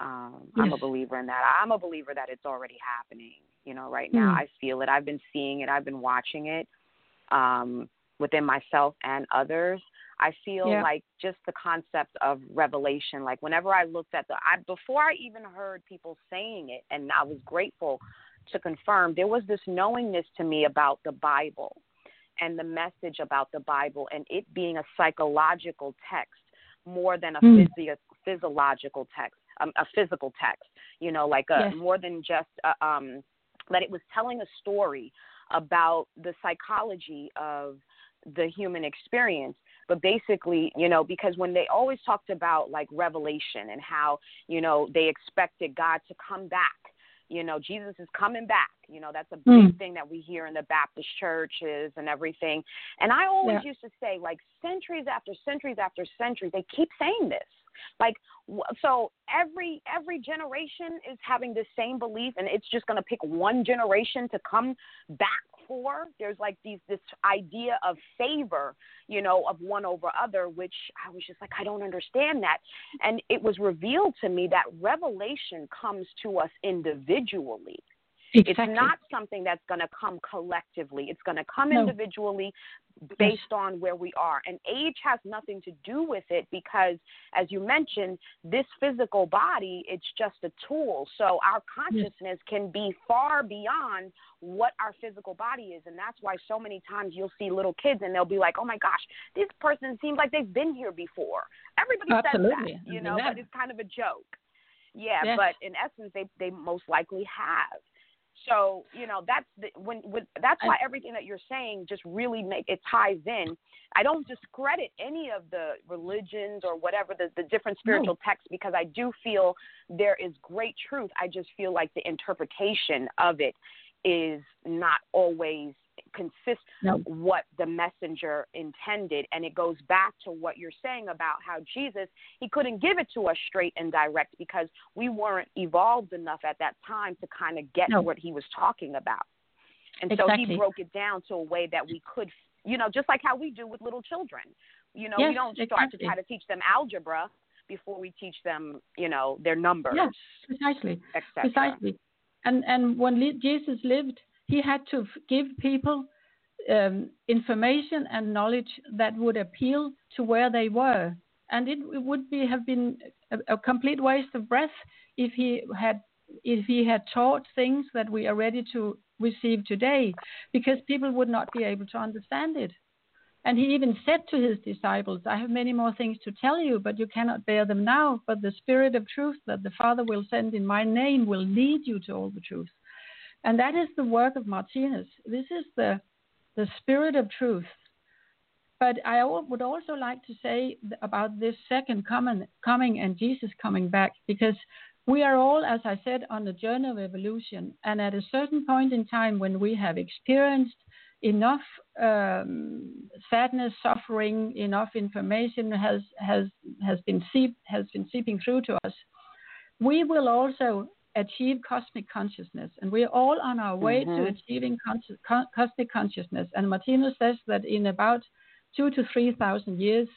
Um, yes. I'm a believer in that. I'm a believer that it's already happening. You know, right now mm. I feel it. I've been seeing it. I've been watching it um, within myself and others. I feel yeah. like just the concept of revelation. Like whenever I looked at the, I before I even heard people saying it, and I was grateful to confirm. There was this knowingness to me about the Bible and the message about the Bible and it being a psychological text more than a mm. physio- physiological text um, a physical text, you know, like a, yes. more than just a, uh, um, that it was telling a story about the psychology of the human experience but basically you know because when they always talked about like revelation and how you know they expected god to come back you know jesus is coming back you know that's a big mm. thing that we hear in the baptist churches and everything and i always yeah. used to say like centuries after centuries after centuries they keep saying this like so every every generation is having the same belief and it's just going to pick one generation to come back for. There's like these this idea of favor you know of one over other which i was just like i don't understand that. And it was revealed to me that revelation comes to us individually Exactly. It's not something that's going to come collectively. It's going to come no. individually based yes. on where we are. And age has nothing to do with it because, as you mentioned, this physical body, it's just a tool. So our consciousness yes. can be far beyond what our physical body is. And that's why so many times you'll see little kids and they'll be like, oh my gosh, this person seems like they've been here before. Everybody Absolutely. says that, you know, but it's kind of a joke Yeah, Yes. but in essence, they they most likely have. So you know that's the, when when that's why everything that you're saying just really make it ties in. I don't discredit any of the religions or whatever the the different spiritual texts because I do feel there is great truth. I just feel like the interpretation of it is not always consist No. what the messenger intended and it goes back to what you're saying about how Jesus he couldn't give it to us straight and direct because we weren't evolved enough at that time to kind of get No. what he was talking about and so he broke it down to a way that we could you know just like how we do with little children you know we don't start exactly. to try to teach them algebra before we teach them you know their numbers Yes, precisely. Precisely. And and when Jesus lived, he had to give people um, information and knowledge that would appeal to where they were. And it, it would be have been a, a complete waste of breath if he had if he had taught things that we are ready to receive today, because people would not be able to understand it. And he even said to his disciples, I have many more things to tell you, but you cannot bear them now. But the Spirit of truth that the Father will send in my name will lead you to all the truth. And that is the work of Martinus. This is the, the Spirit of truth. But I would also like to say about this second coming, coming and Jesus coming back, because we are all, as I said, on the journey of evolution. And at a certain point in time, when we have experienced enough um, sadness, suffering, enough information has has has been seep, has been seeping through to us. We will also achieve cosmic consciousness, and we are all on our way to Mhm. achieving consci- co- cosmic consciousness. And Martinus says that in about two to three thousand years,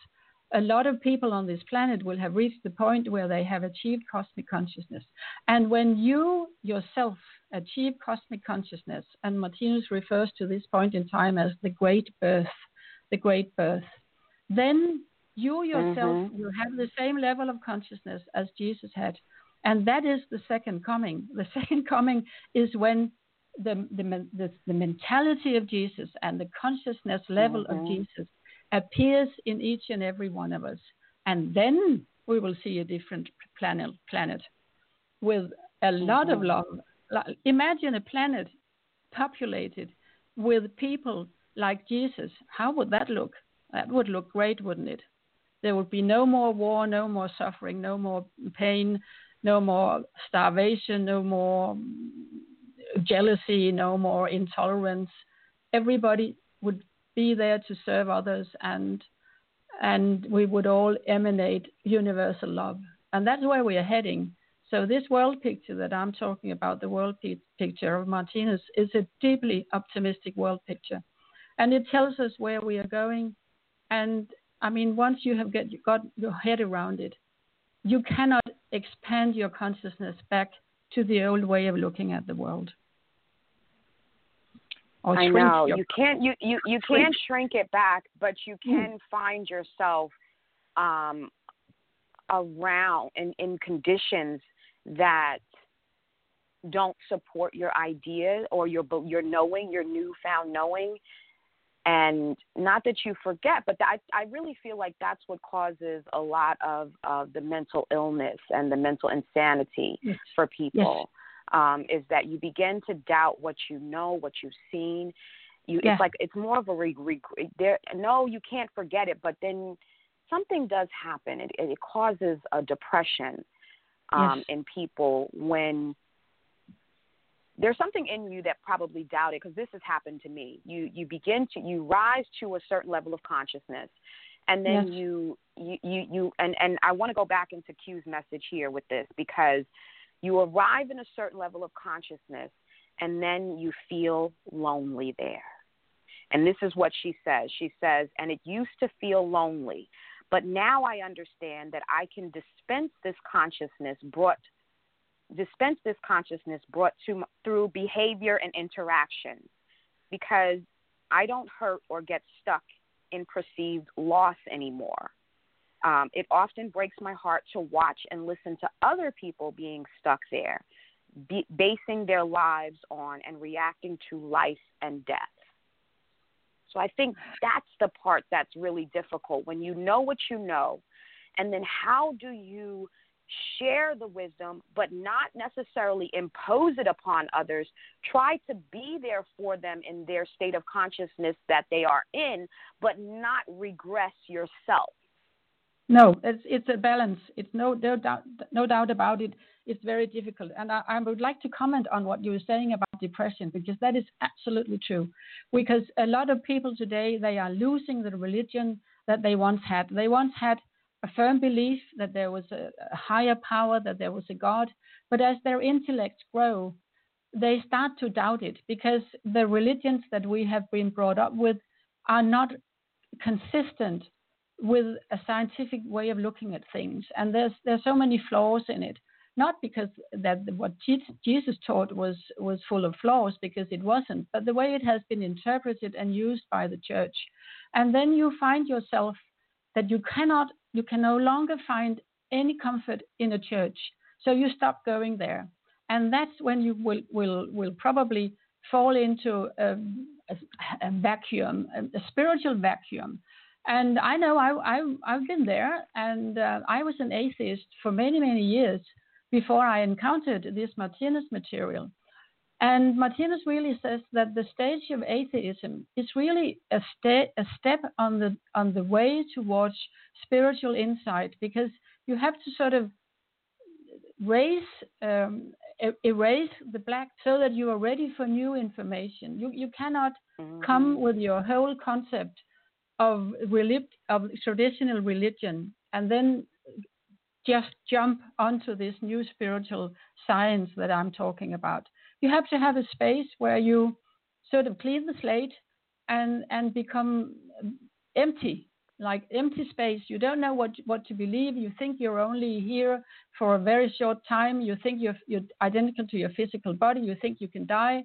a lot of people on this planet will have reached the point where they have achieved cosmic consciousness. And when you yourself achieve cosmic consciousness, and Martinus refers to this point in time as the great birth, the great birth, then you yourself Mhm. will have the same level of consciousness as Jesus had. And that is the second coming. The second coming is when the, the, the, the mentality of Jesus and the consciousness level of Mhm. Jesus appears in each and every one of us. And then we will see a different planet, planet with a lot of Mhm. love. Imagine a planet populated with people like Jesus. How would that look? That would look great, wouldn't it? There would be no more war, no more suffering, no more pain, no more starvation, no more jealousy, no more intolerance. Everybody would be there to serve others and and we would all emanate universal love. And that's where we are heading. So this world picture that I'm talking about, the world pi- picture of Martinus, is a deeply optimistic world picture. And it tells us where we are going. And I mean, once you have get, got your head around it, you cannot expand your consciousness back to the old way of looking at the world. Or I know you can't you you you Shrink. can't shrink it back, but you Hmm. can find yourself um, around in in conditions that don't support your idea or your your knowing, your newfound knowing, and not that you forget, but I I really feel like that's what causes a lot of of the mental illness and the mental insanity Yes. for people um, is that you begin to doubt what you know, what you've seen. You, Yeah. it's like it's more of a re- re- there. No, you can't forget it, but then something does happen. It, it causes a depression um, Yes. in people when there's something in you that probably doubted because this has happened to me. You you begin to you rise to a certain level of consciousness, and then Yes. you you you you and and I want to go back into Q's message here with this because you arrive in a certain level of consciousness and then you feel lonely there. And this is what she says. She says, and it used to feel lonely, but now I understand that I can dispense this consciousness brought dispense this consciousness brought to through behavior and interaction because I don't hurt or get stuck in perceived loss anymore. Um, it often breaks my heart to watch and listen to other people being stuck there, be, basing their lives on and reacting to life and death. So I think that's the part that's really difficult when you know what you know, and then how do you share the wisdom, but not necessarily impose it upon others. Try to be there for them in their state of consciousness that they are in, but not regress yourself. No, it's it's a balance. It's no no doubt no doubt about it. It's very difficult, and I, I would like to comment on what you were saying about depression because that is absolutely true. Because a lot of people today they are losing the religion that they once had. They once had a firm belief that there was a, a higher power, that there was a God. But as their intellects grow, they start to doubt it because the religions that we have been brought up with are not consistent with a scientific way of looking at things. And there's there's so many flaws in it. Not because that what Jesus taught was was full of flaws, because it wasn't, but the way it has been interpreted and used by the church. And then you find yourself that you cannot you can no longer find any comfort in a church. So you stop going there. And that's when you will, will, will probably fall into a, a, a vacuum, a, a, spiritual vacuum. And I know I, I, I've been there, and uh, I was an atheist for many, many years before I encountered this Martinus material. And Martinus really says that the stage of atheism is really a, sta- a step on the on the way towards spiritual insight because you have to sort of raise um, erase the black so that you are ready for new information. You you cannot mm-hmm. come with your whole concept of relig- of traditional religion and then just jump onto this new spiritual science that I'm talking about you have to have a space where you sort of clean the slate and and become empty like empty space. You don't know what what to believe. You think you're only here for a very short time. You think you're, you're identical to your physical body. You think you can die.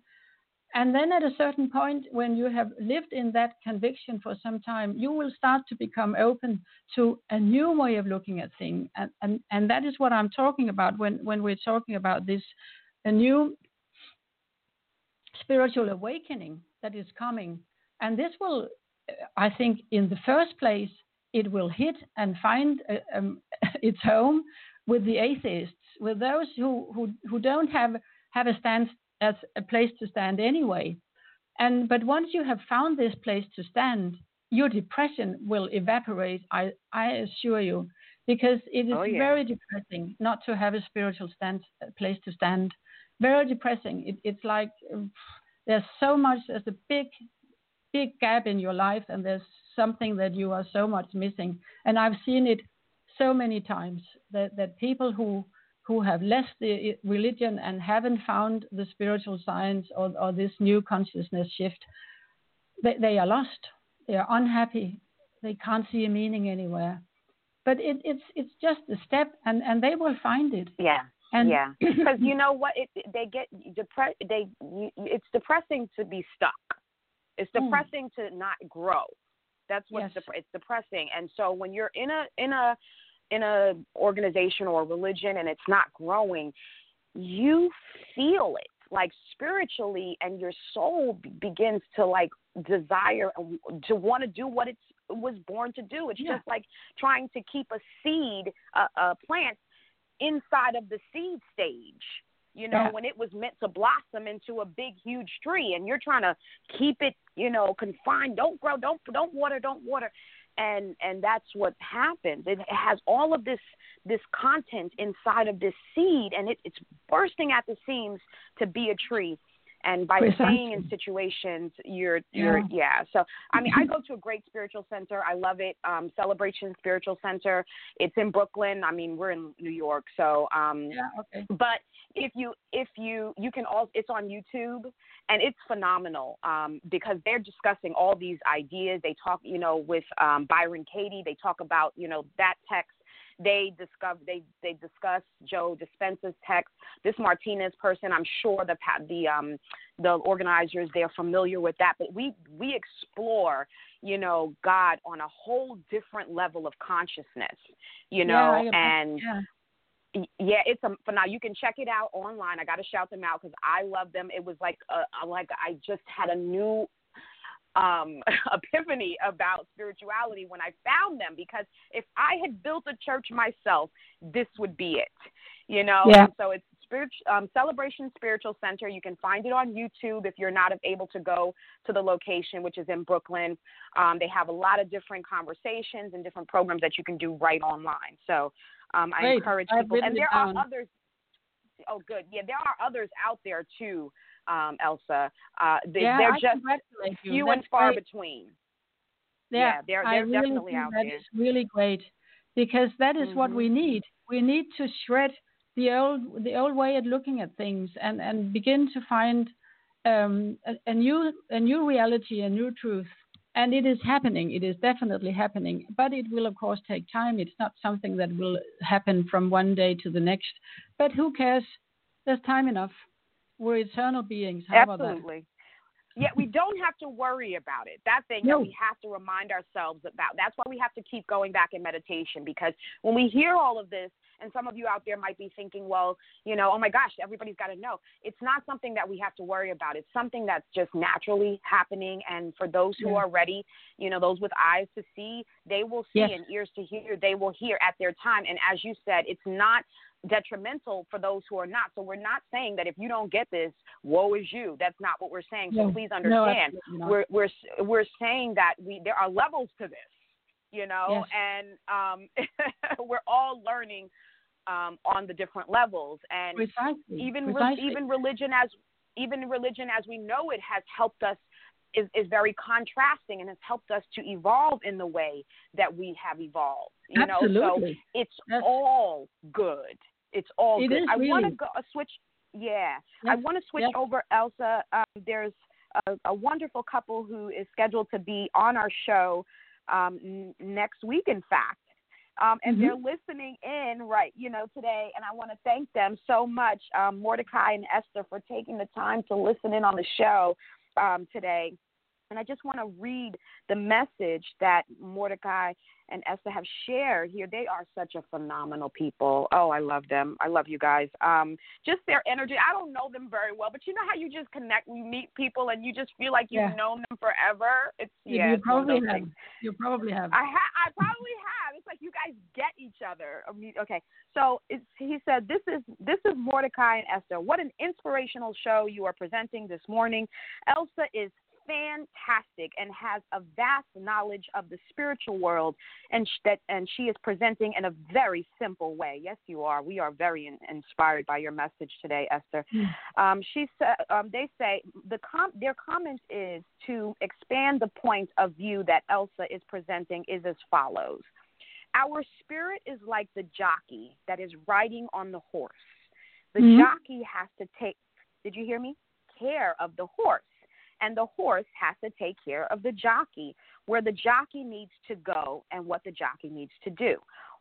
And then at a certain point when you have lived in that conviction for some time you will start to become open to a new way of looking at things. And and, and that is what i'm talking about when when we're talking about this a new spiritual awakening that is coming. And this will, I think, in the first place, it will hit and find uh, um, its home with the atheists, with those who, who, who don't have, have a stand as a place to stand anyway. And but once you have found this place to stand, your depression will evaporate. I, I assure you, because it is oh, yeah. very depressing not to have a spiritual stand place to stand very depressing. It, it's like um, there's so much, there's a big, big gap in your life, and there's something that you are so much missing. And I've seen it so many times that, that people who who have left the religion and haven't found the spiritual science or, or this new consciousness shift, they, they are lost. They are unhappy. They can't see a meaning anywhere. But it, it's it's just a step, and, and they will find it. Yeah. And yeah, because you know what? It, they get depressed. They you, it's depressing to be stuck. It's hmm. depressing mm. to not grow. That's what's yes. dep- it's depressing. And so when you're in a in a in a organization or religion and it's not growing, you feel it like spiritually, and your soul b- begins to like desire to want to do what it was born to do. It's yeah. just like trying to keep a seed, a, a plant inside of the seed stage you know, yeah. when it was meant to blossom into a big, huge tree, and you're trying to keep it, you know, confined. Don't grow, don't don't water, don't water, and and that's what happens. It has all of this this content inside of this seed, and it, it's bursting at the seams to be a tree and by Precisely. staying in situations you're you're yeah. yeah. so i mean i go to a great spiritual center i love it um celebration spiritual center it's in brooklyn i mean we're in new york so um yeah, okay. but if you if you you can all it's on youtube and it's phenomenal um because they're discussing all these ideas they talk you know with um byron katie they talk about you know that text they discover they they discuss Joe Dispenza's text. This Martinus person, I'm sure the the um the organizers they're familiar with that. But we we explore, you know, God on a whole different level of consciousness, you know, yeah, and. Yeah yeah, it's a for now. You can check it out online. I got to shout them out because I love them. It was like a, like I just had a new um, epiphany about spirituality when I found them because if I had built a church myself, this would be it. You know, Yeah. and so it's spirit, um, Celebration Spiritual Center. You can find it on YouTube if you're not able to go to the location, which is in Brooklyn. Um, they have a lot of different conversations and different programs that you can do right online. So um, I Great. encourage people, and there are others. Oh, good. Yeah, there are others out there too, um, Else. Uh, they, yeah, they're I just few and far great. between. Yeah, Yeah, they're- they're really definitely think out that there. is really great because that is what Mhm. we need. We need to shred the old the old way of looking at things and and begin to find um, a, a new a new reality, a new truth. And it is happening. It is definitely happening. But it will of course take time. It's not something that will happen from one day to the next. But who cares? There's time enough. We're eternal beings. How about that? Absolutely. Yet we don't have to worry about it. That thing No. that we have to remind ourselves about. That's why we have to keep going back in meditation because when we hear all of this, and some of you out there might be thinking, well, you know, oh my gosh, everybody's got to know. It's not something that we have to worry about. It's something that's just naturally happening. And for those who Yeah. are ready, you know, those with eyes to see, they will see, Yes. and ears to hear, they will hear at their time. And as you said, it's not detrimental for those who are not. So we're not saying that if you don't get this, woe is you. That's not what we're saying. So No. please No, understand. absolutely not. we're we're we're saying that we there are levels to this, you know, Yes. and um, we're all learning um, on the different levels. And Precisely. even re- Precisely. even religion as even religion as we know it has helped us is, is very contrasting and has helped us to evolve in the way that we have evolved. You know, so Absolutely. it's all good. It's all It good. is I want to go a switch. Yeah, I want to switch yes. over, Else. Um, there's a, a wonderful couple who is scheduled to be on our show um, n- next week. In fact. Um, and Mhm. they're listening in right, you know, today, and I want to thank them so much, um, Mordecai and Esther, for taking the time to listen in on the show um, today. And I just want to read the message that Mordecai and Esther have shared here. They are such a phenomenal people. Oh, I love them. I love you guys. Um, just their energy. I don't know them very well, but you know how you just connect, you meet people, and you just feel like you've Yeah. known them forever. It's You- yeah, you it's probably have. things. You probably have. I ha- I probably have. It's like you guys get each other. Okay, so it's, he said, "This is this is Mordecai and Esther. What an inspirational show you are presenting this morning. Else is fantastic and has a vast knowledge of the spiritual world, and sh- that and she is presenting in a very simple way. Yes, you are. We are very in- inspired by your message today, Esther. Um, she said, um, they say the com- their comment is to expand the point of view that Else is presenting is as follows. Our spirit is like the jockey that is riding on the horse. The Mhm. jockey has to take, did you hear me? Care of the horse. And the horse has to take care of the jockey, where the jockey needs to go and what the jockey needs to do.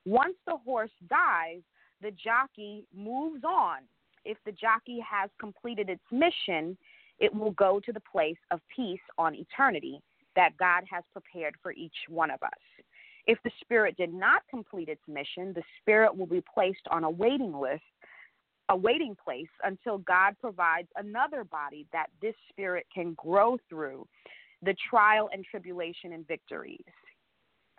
Once the horse dies, the jockey moves on. If the jockey has completed its mission, it will go to the place of peace on eternity that God has prepared for each one of us. If the spirit did not complete its mission, the spirit will be placed on a waiting list, a waiting place until God provides another body that this spirit can grow through the trial and tribulation and victories.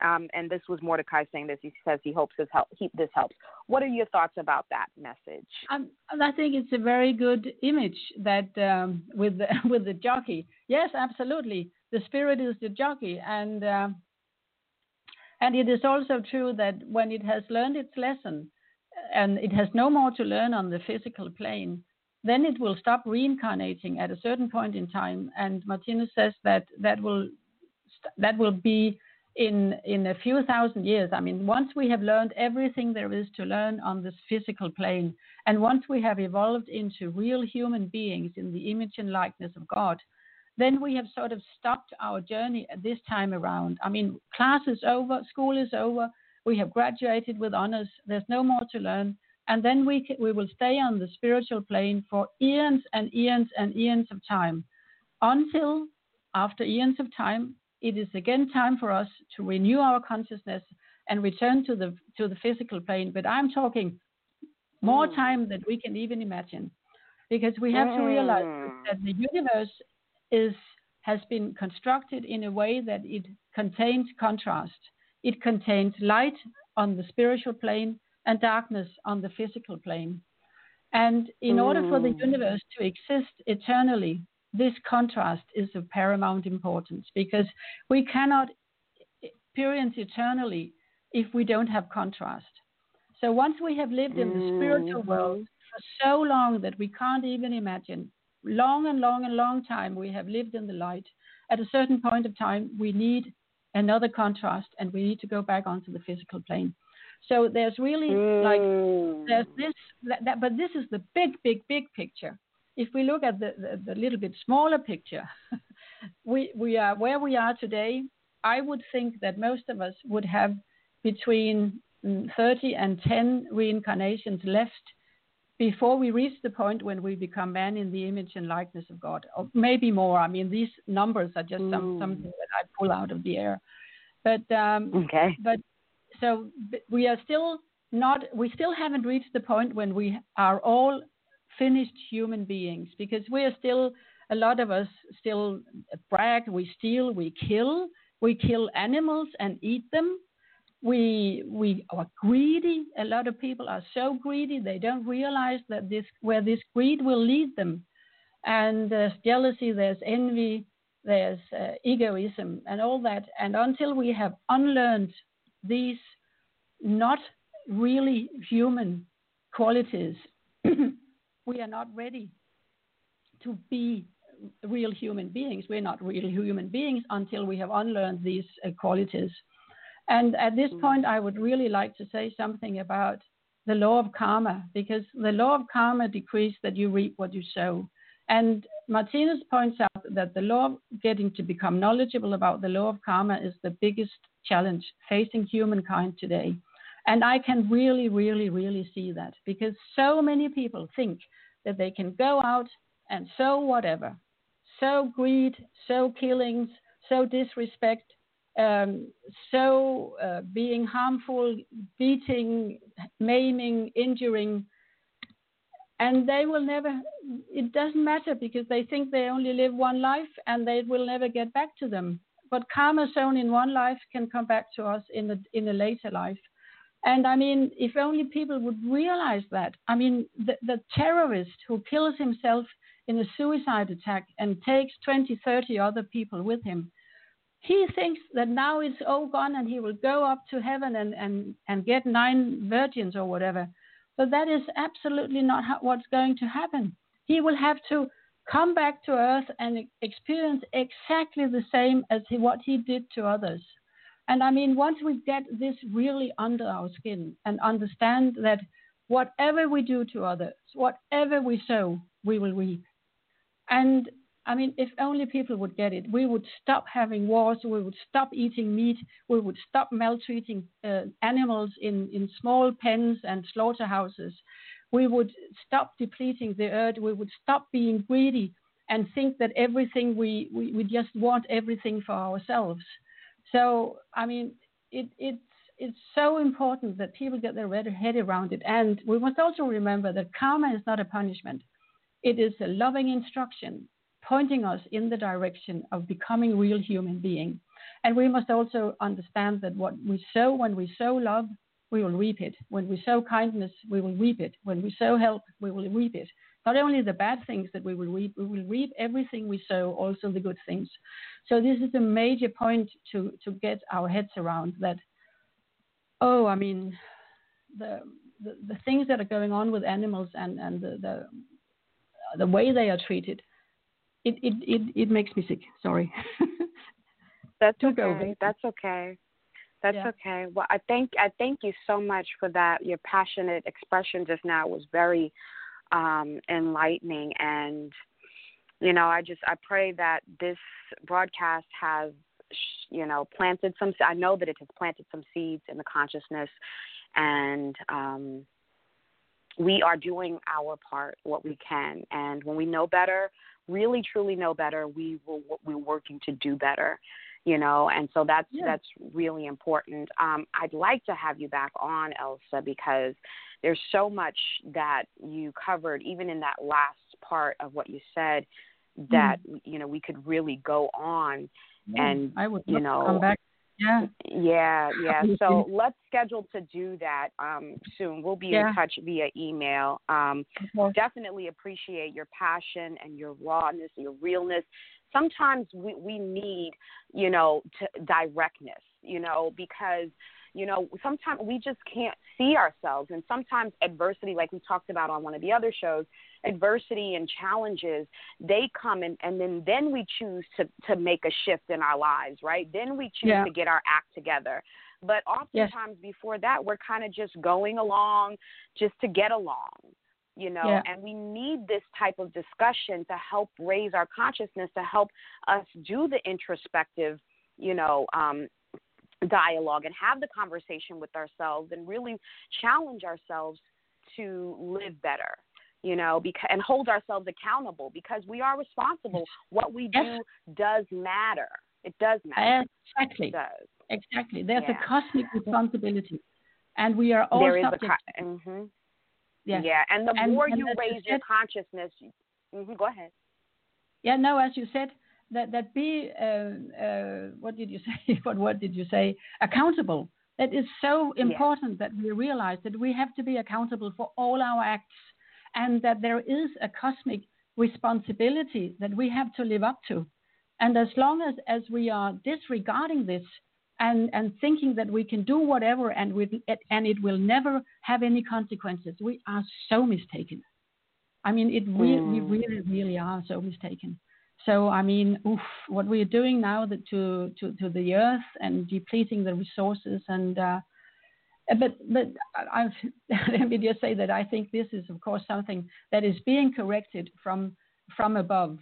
Um, and this was Mordecai saying this. He says he hopes this help. He, this helps. What are your thoughts about that message? Um, I think it's a very good image that um, with the, with the jockey. Yes, absolutely. The spirit is the jockey, and uh, and it is also true that when it has learned its lesson, and it has no more to learn on the physical plane, then it will stop reincarnating at a certain point in time. And Martinus says that that will that will be in in a few thousand years. I mean, once we have learned everything there is to learn on this physical plane, and once we have evolved into real human beings in the image and likeness of God, then we have sort of stopped our journey at this time around. I mean, class is over, school is over, we have graduated with honors. There's no more to learn, and then we we will stay on the spiritual plane for eons and eons and eons of time, until after eons of time it is again time for us to renew our consciousness and return to the to the physical plane. But I'm talking more Mm. time than we can even imagine, because we have to realize Mm. that the universe is has been constructed in a way that it contains contrast. It contains light on the spiritual plane and darkness on the physical plane. And in mm. order for the mm. universe to exist eternally, this contrast is of paramount importance because we cannot experience eternally if we don't have contrast. So once we have lived in the spiritual mm-hmm. world for so long that we can't even imagine, long and long and long time we have lived in the light, at a certain point of time we need another contrast and we need to go back onto the physical plane. So there's really mm. like there's this that, that, but this is the big big big picture. If we look at the, the, the little bit smaller picture, we we are where we are today. I would think that most of us would have between mm, 30 and 10 reincarnations left before we reach the point when we become man in the image and likeness of God, or maybe more. I mean, these numbers are just some, something that I pull out of the air. But um, okay. But so we are still not. We still haven't reached the point when we are all finished human beings because we are still. A lot of us still brag. We steal. We kill. We kill animals and eat them we we are greedy. A lot of people are so greedy they don't realize that this where this greed will lead them. And there's jealousy, there's envy, there's uh, egoism, and all that. And until we have unlearned these not really human qualities, we are not ready to be real human beings. We're not real human beings until we have unlearned these uh, qualities. And at this mm. point, I would really like to say something about the law of karma, because the law of karma decrees that you reap what you sow. And Martinus points out that the law of getting to become knowledgeable about the law of karma is the biggest challenge facing humankind today. And I can really, really, really see that because so many people think that they can go out and sow whatever, sow greed, sow killings, sow disrespect, um, so uh, being harmful, beating, maiming, injuring, and they will never. It doesn't matter because they think they only live one life and they will never get back to them. But karma sown in one life can come back to us in the in a later life. And I mean, if only people would realize that. I mean, the, the terrorist who kills himself in a suicide attack and takes 20, 30 other people with him he thinks that now it's all gone and he will go up to heaven and, and, and get nine virgins or whatever. But that is absolutely not how, what's going to happen. He will have to come back to earth and experience exactly the same as he, what he did to others. And I mean, once we get this really under our skin and understand that whatever we do to others, whatever we sow, we will reap. And I mean, if only people would get it, we would stop having wars, we would stop eating meat, we would stop maltreating uh, animals in, in small pens and slaughterhouses, we would stop depleting the earth, we would stop being greedy and think that everything we, we, we just want everything for ourselves. So, I mean, it, it's, it's so important that people get their head around it. And we must also remember that karma is not a punishment. It is a loving instruction pointing us in the direction of becoming real human being. And we must also understand that what we sow, when we sow love, we will reap it. When we sow kindness, we will reap it. When we sow help, we will reap it. Not only the bad things that we will reap, we will reap everything we sow, also the good things. So this is a major point to, to get our heads around that, oh, I mean, the, the, the things that are going on with animals and, and the, the, the way they are treated – it it it, it makes me sick. Sorry. That's okay. That's okay. That's yeah. okay. Well, I thank I thank you so much for that. Your passionate expression just now was very um, enlightening, and you know, I just I pray that this broadcast has you know planted some. I know that it has planted some seeds in the consciousness, and um, we are doing our part, what we can, and when we know better, really truly know better, we will we're working to do better, you know, and so that's yeah. that's really important. Um, I'd like to have you back on, Else, because there's so much that you covered, even in that last part of what you said. that you know we could really go on and I would you know come back. Yeah. yeah yeah so let's schedule to do that um soon we'll be Yeah. in touch via email um course. definitely appreciate your passion and your rawness your realness sometimes we we need you know to directness you know because you know sometimes we just can't see ourselves. And sometimes adversity like we talked about on one of the other shows adversity and challenges they come and and then then we choose to to make a shift in our lives right? Then we choose Yeah. to get our act together. But oftentimes before that we're kind of just going along just to get along you know? Yeah. and we need this type of discussion to help raise our consciousness to help us do the introspective you know um dialogue and have the conversation with ourselves and really challenge ourselves to live better you know because and hold ourselves accountable because we are responsible what we Yes. do does matter it does matter Exactly. does Exactly. There's Yeah. a cosmic responsibility, and we are all there is a subject. co- mhm. yes. yeah and the And- more and you raise your consciousness mhm, go ahead Yeah, no, as you said, that that be uh, uh, what did you say? what what did you say? Accountable. That is so important that we realize that we have to be accountable for all our acts, and that there is a cosmic responsibility that we have to live up to. And as long as as we are disregarding this and and thinking that we can do whatever and with and it will never have any consequences, we are so mistaken. I mean, it re- we Mm. really, really are so mistaken. So, I mean, oof, what we are doing now to, to, to the earth and depleting the resources and uh, but but I've, let me just say that I think this is of course something that is being corrected from from above,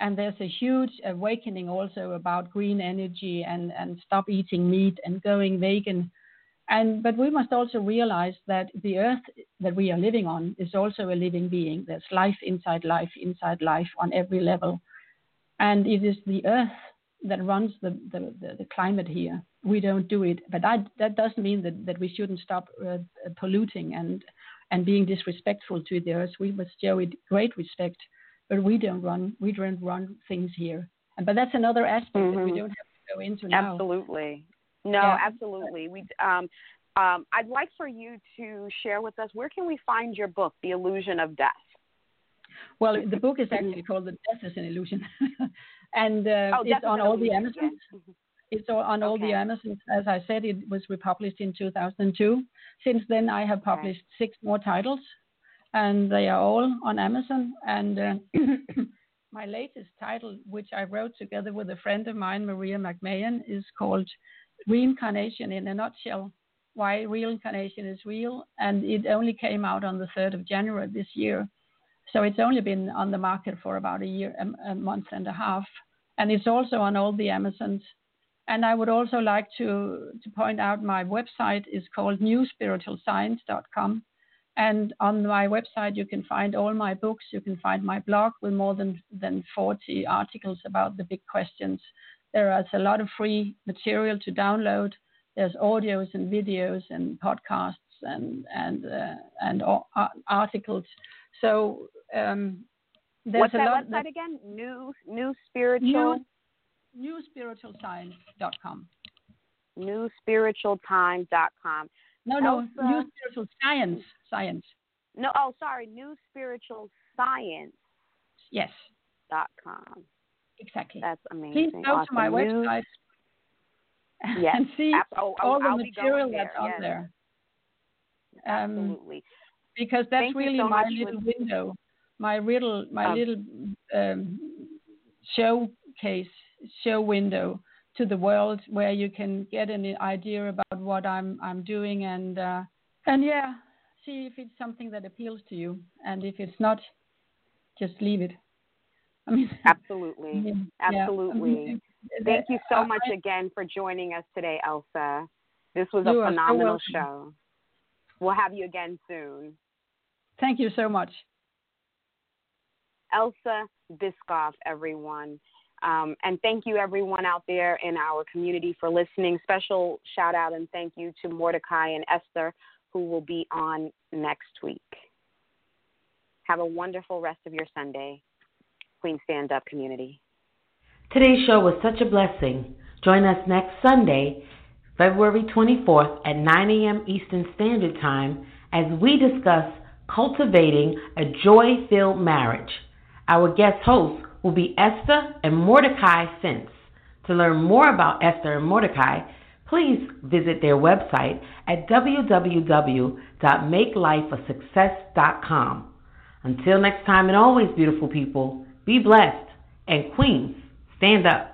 and there's a huge awakening also about green energy and and stop eating meat and going vegan, and but we must also realize that the earth that we are living on is also a living being. There's life inside life inside life on every level, and it is the earth that runs the, the, the, the climate here. We don't do it, but I, that doesn't mean that, that we shouldn't stop uh, polluting and and being disrespectful to the earth. We must show it great respect, but we don't run we don't run things here. And, but that's another aspect that we Mhm. don't have to go into now. Absolutely. No, Yeah. absolutely. We um um I'd like for you to share with us where can we find your book, The Illusion of Death? Well, the book is actually called The Death is an Illusion, and uh, Oh, it's on all the Illusion, Amazons. yes. Mhm. It's on all the Okay. Amazons. As I said, it was republished in 2002. Since then, I have published six more titles, and they are all on Amazon. And uh, my latest title, which I wrote together with a friend of mine, Maria McMahon, is called Reincarnation in a Nutshell Why Reincarnation is Real. And it only came out on the 3rd of January this year. So it's only been on the market for about a year, a, a month and a half. And it's also on all the Amazons. And I would also like to, to point out my website is called newspiritualscience.com. And on my website, you can find all my books. You can find my blog with more than, than 40 articles about the big questions. There is a lot of free material to download. There's audios and videos and podcasts and and uh, and ar- articles. So um, there's What's a that lot. website again? New New Spiritual New, newspiritualscience.com. newspiritualtime.com. No, no, Else? new spiritual science. Science. No, oh, sorry, newspiritualscience.com. Yes, Dot com. exactly. That's amazing. Please go awesome. to my New- website Yes, and see oh, oh, all the I'll be material that's there, on yes. there. Um, Absolutely. Because that's Thank really so my little window, my little my Um, little um, showcase show window to the world where you can get an idea about what I'm I'm doing and uh, and yeah, see if it's something that appeals to you, and if it's not, just leave it. I mean, Absolutely. yeah, I mean, Absolutely. Thank you so I- much again for joining us today, Else. This was a phenomenal show. We'll have you again soon. Thank you so much. Else Byskov, everyone. Um, and thank you, everyone out there in our community, for listening. Special shout out and thank you to Mordecai and Esther, who will be on next week. Have a wonderful rest of your Sunday. Queen Stand Up community. Today's show was such a blessing. Join us next Sunday, February 24th at 9 a.m. Eastern Standard Time as we discuss cultivating a joy filled marriage. Our guest hosts will be Esther and Mordecai Sense. To learn more about Esther and Mordecai, please visit their website at www.makelifeasuccess.com. Until next time, and always, beautiful people, be blessed. And queens, stand up.